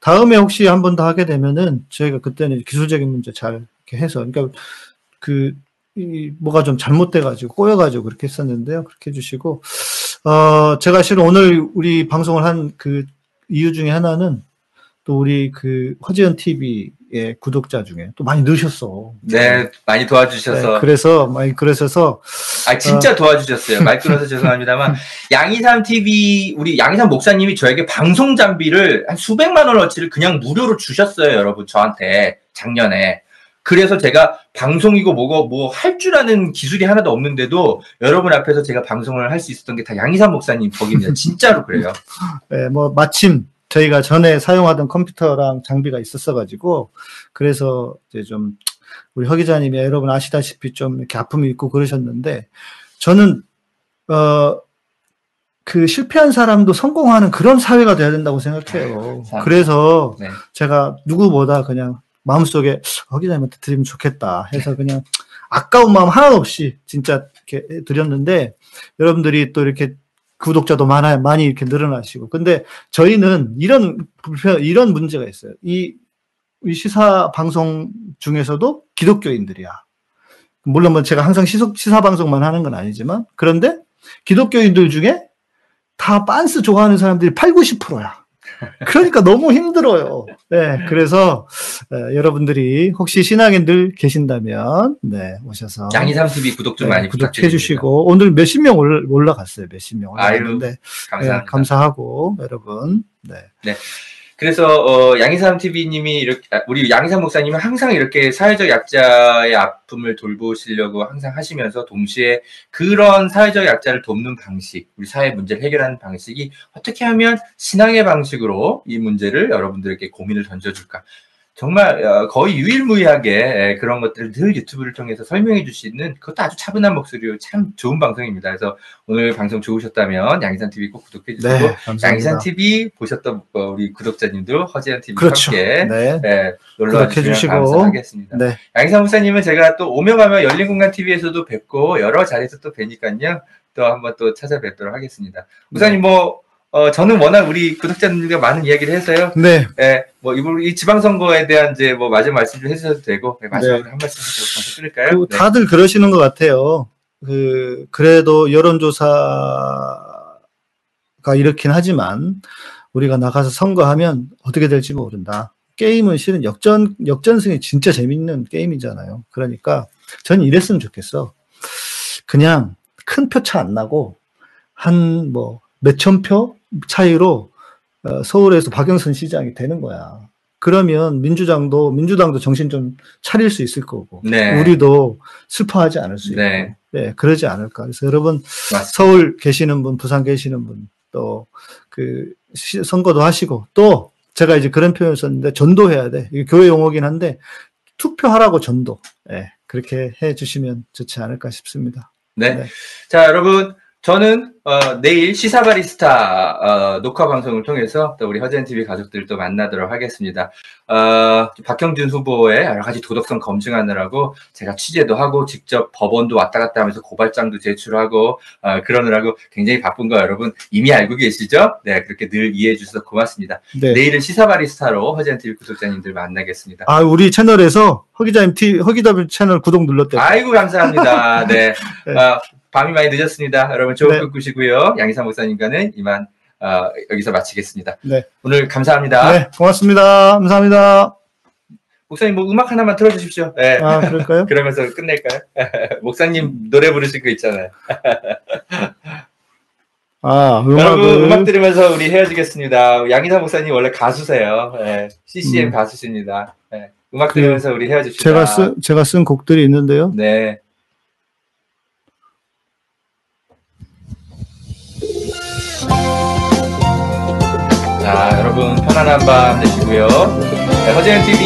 다음에 혹시 한 번 더 하게 되면은 저희가 그때는 기술적인 문제 잘 이렇게 해서 그러니까 그 이, 뭐가 좀 잘못돼가지고 꼬여가지고 그렇게 했었는데요. 그렇게 해주시고 어 제가 실은 오늘 우리 방송을 한 그 이유 중에 하나는 또 우리 그 허지연 TV의 구독자 중에 또 많이 넣으셨어. 네, 많이 도와주셔서. 네, 그래서 많이 그러셔서 아 진짜 도와주셨어요. 말 끊어서 죄송합니다만 양이삼 TV 우리 양이삼 목사님이 저에게 방송 장비를 한 수백만 원어치를 그냥 무료로 주셨어요, 여러분 저한테 작년에. 그래서 제가 방송이고 뭐고 뭐 할 줄 아는 기술이 하나도 없는데도 여러분 앞에서 제가 방송을 할 수 있었던 게 다 양이삼 목사님 덕입니다. 진짜로 그래요. 네, 뭐 마침 저희가 전에 사용하던 컴퓨터랑 장비가 있었어가지고 그래서 이제 좀 우리 허 기자님이 여러분 아시다시피 좀 이렇게 아픔이 있고 그러셨는데 저는 어. 그 실패한 사람도 성공하는 그런 사회가 돼야 된다고 생각해요. 참. 그래서 네. 제가 누구보다 그냥 마음속에 허 기자님한테 드리면 좋겠다 해서 그냥 아까운 마음 하나도 없이 진짜 이렇게 드렸는데 여러분들이 또 이렇게 구독자도 많아요. 많이 이렇게 늘어나시고. 근데 저희는 이런 불편, 이런 문제가 있어요. 이, 이 시사 방송 중에서도 기독교인들이야. 물론 뭐 제가 항상 시속, 시사 방송만 하는 건 아니지만, 그런데 기독교인들 중에 다 빤스 좋아하는 사람들이 8, 90%야. 그러니까 너무 힘들어요. 네, 그래서 네, 여러분들이 혹시 신앙인들 계신다면 네 오셔서 양이삼 TV 구독 좀 네, 많이 구독해. 주시고 오늘 몇십 명 올- 올라갔어요. 몇십 명 아유, 올라갔는데 감사합니다. 네, 감사하고 여러분 네. 그래서 어, 양이삼 TV님이 이렇게 아, 우리 양이삼 목사님은 항상 이렇게 사회적 약자의 아픔을 돌보시려고 항상 하시면서 동시에 그런 사회적 약자를 돕는 방식, 우리 사회 문제를 해결하는 방식이 어떻게 하면 신앙의 방식으로 이 문제를 여러분들에게 고민을 던져줄까? 정말 어, 거의 유일무이하게 에, 그런 것들을 늘 유튜브를 통해서 설명해 주시는 그것도 아주 차분한 목소리로 참 좋은 방송입니다. 그래서 오늘 방송 좋으셨다면 양이산 TV 꼭 구독해 주시고 네, 감사합니다. TV 보셨던 어, 우리 구독자님들 허지연 TV 그렇죠. 함께 네. 네, 놀러 주시면. 감사하겠습니다. 네. 양희삼 목사님은 제가 또 오며 가며 열린 공간 TV에서도 뵙고 여러 자리에서 또 뵈니까요. 또 한번 또 찾아뵙도록 하겠습니다. 목사님 뭐 어, 저는 워낙 우리 구독자님들과 많은 이야기를 해서요. 네. 예, 뭐 이번 이 지방선거에 대한 이제 뭐 마지막 말씀 좀 해주셔도 되고 네, 마지막으로 한 말씀 방송 끊을까요? 그 다들 그러시는 것 같아요. 그 그래도 여론조사가 이렇긴 하지만 우리가 나가서 선거하면 어떻게 될지 모른다. 게임은 실은 역전 역전승이 진짜 재밌는 게임이잖아요. 그러니까 저는 이랬으면 좋겠어. 그냥 큰 표 차 안 나고 한 뭐 몇천 표 차이로 어, 서울에서 박영선 시장이 되는 거야. 그러면 민주당도 민주당도 정신 좀 차릴 수 있을 거고 네. 우리도 슬퍼하지 않을 수 있고 네. 네. 그러지 않을까. 그래서 여러분 맞습니다. 서울 계시는 분, 부산 계시는 분, 또 그 선거도 하시고 또 제가 이제 그런 표현을 썼는데 전도해야 돼. 이게 교회 용어긴 한데 투표하라고 전도. 예, 그렇게 해 주시면 좋지 않을까 싶습니다. 네. 네. 자, 여러분. 저는 어, 내일 시사 바리스타 어, 녹화 방송을 통해서 또 우리 허젠 TV 가족들 또 만나도록 하겠습니다. 어, 박형준 후보의 여러 가지 도덕성 검증하느라고 제가 취재도 하고 직접 법원도 왔다 갔다 하면서 고발장도 제출하고 어, 그러느라고 굉장히 바쁜 거 여러분 이미 알고 계시죠? 네, 그렇게 늘 이해해 주셔서 고맙습니다. 네. 내일은 시사 바리스타로 허젠 TV 구독자님들 만나겠습니다. 아, 우리 채널에서 허기자님 티, 허기자님 채널 구독 눌렀대요. 아이고 감사합니다. 네. 네. 아, 밤이 많이 늦었습니다. 여러분 좋은 네. 꿈 꾸시고요. 양희삼 목사님과는 이만 어, 여기서 마치겠습니다. 네. 오늘 감사합니다. 네, 고맙습니다. 감사합니다. 목사님 뭐 음악 하나만 틀어주십시오. 네. 아, 그럴까요? 그러면서 끝낼까요? 목사님 노래 부르실 거 있잖아요. 아, 여러분 음악을. 음악 들으면서 우리 헤어지겠습니다. 양희삼 목사님 원래 가수세요. 네. CCM 음. 가수십니다. 네. 음악 그, 들으면서 우리 헤어집시다. 제가 쓴, 제가 쓴 곡들이 있는데요. 네. 자, 여러분 편안한 밤 되시고요. 네, 허재현 TV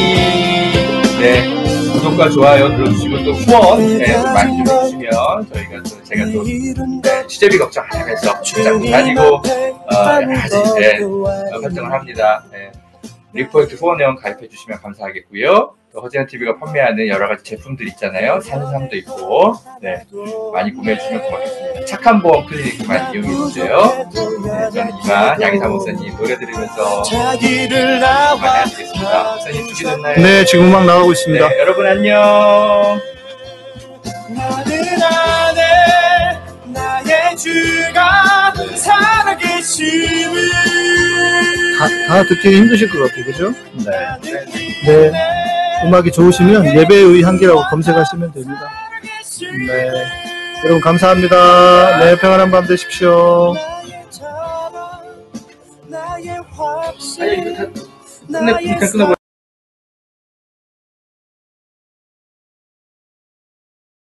네 구독과 좋아요 눌러주시고 또 후원 네, 많이 좀 해주시면 저희가 또 제가 또 네, 취재비 걱정 안 하면서 출장 다니고 어, 여러 가지 네, 어, 활동을 합니다. 네. 리포트 후원회원 가입해 주시면 감사하겠고요. 또 허재현 TV가 판매하는 여러 가지 제품들 있잖아요. 산삼도 있고, 네 많이 구매해 주시면 고맙겠습니다. 착한 보험 클리닉 많이 이용해 주세요. 네, 저는 이만 양희사 목사님 노래 들으면서 자기를 많이 나와 하시겠습니다. 목사님 준비됐나요? 네, 지금 음악 나가고 있습니다. 네, 여러분 안녕. 나는 안에 나의 주가 살아계심을 다, 다 듣기 힘드실 것 같아요, 그죠? 네. 네. 음악이 좋으시면 예배의 향기라고 검색하시면 됩니다. 네. 여러분 감사합니다. 네, 평안한 밤 되십시오. 나의 아니,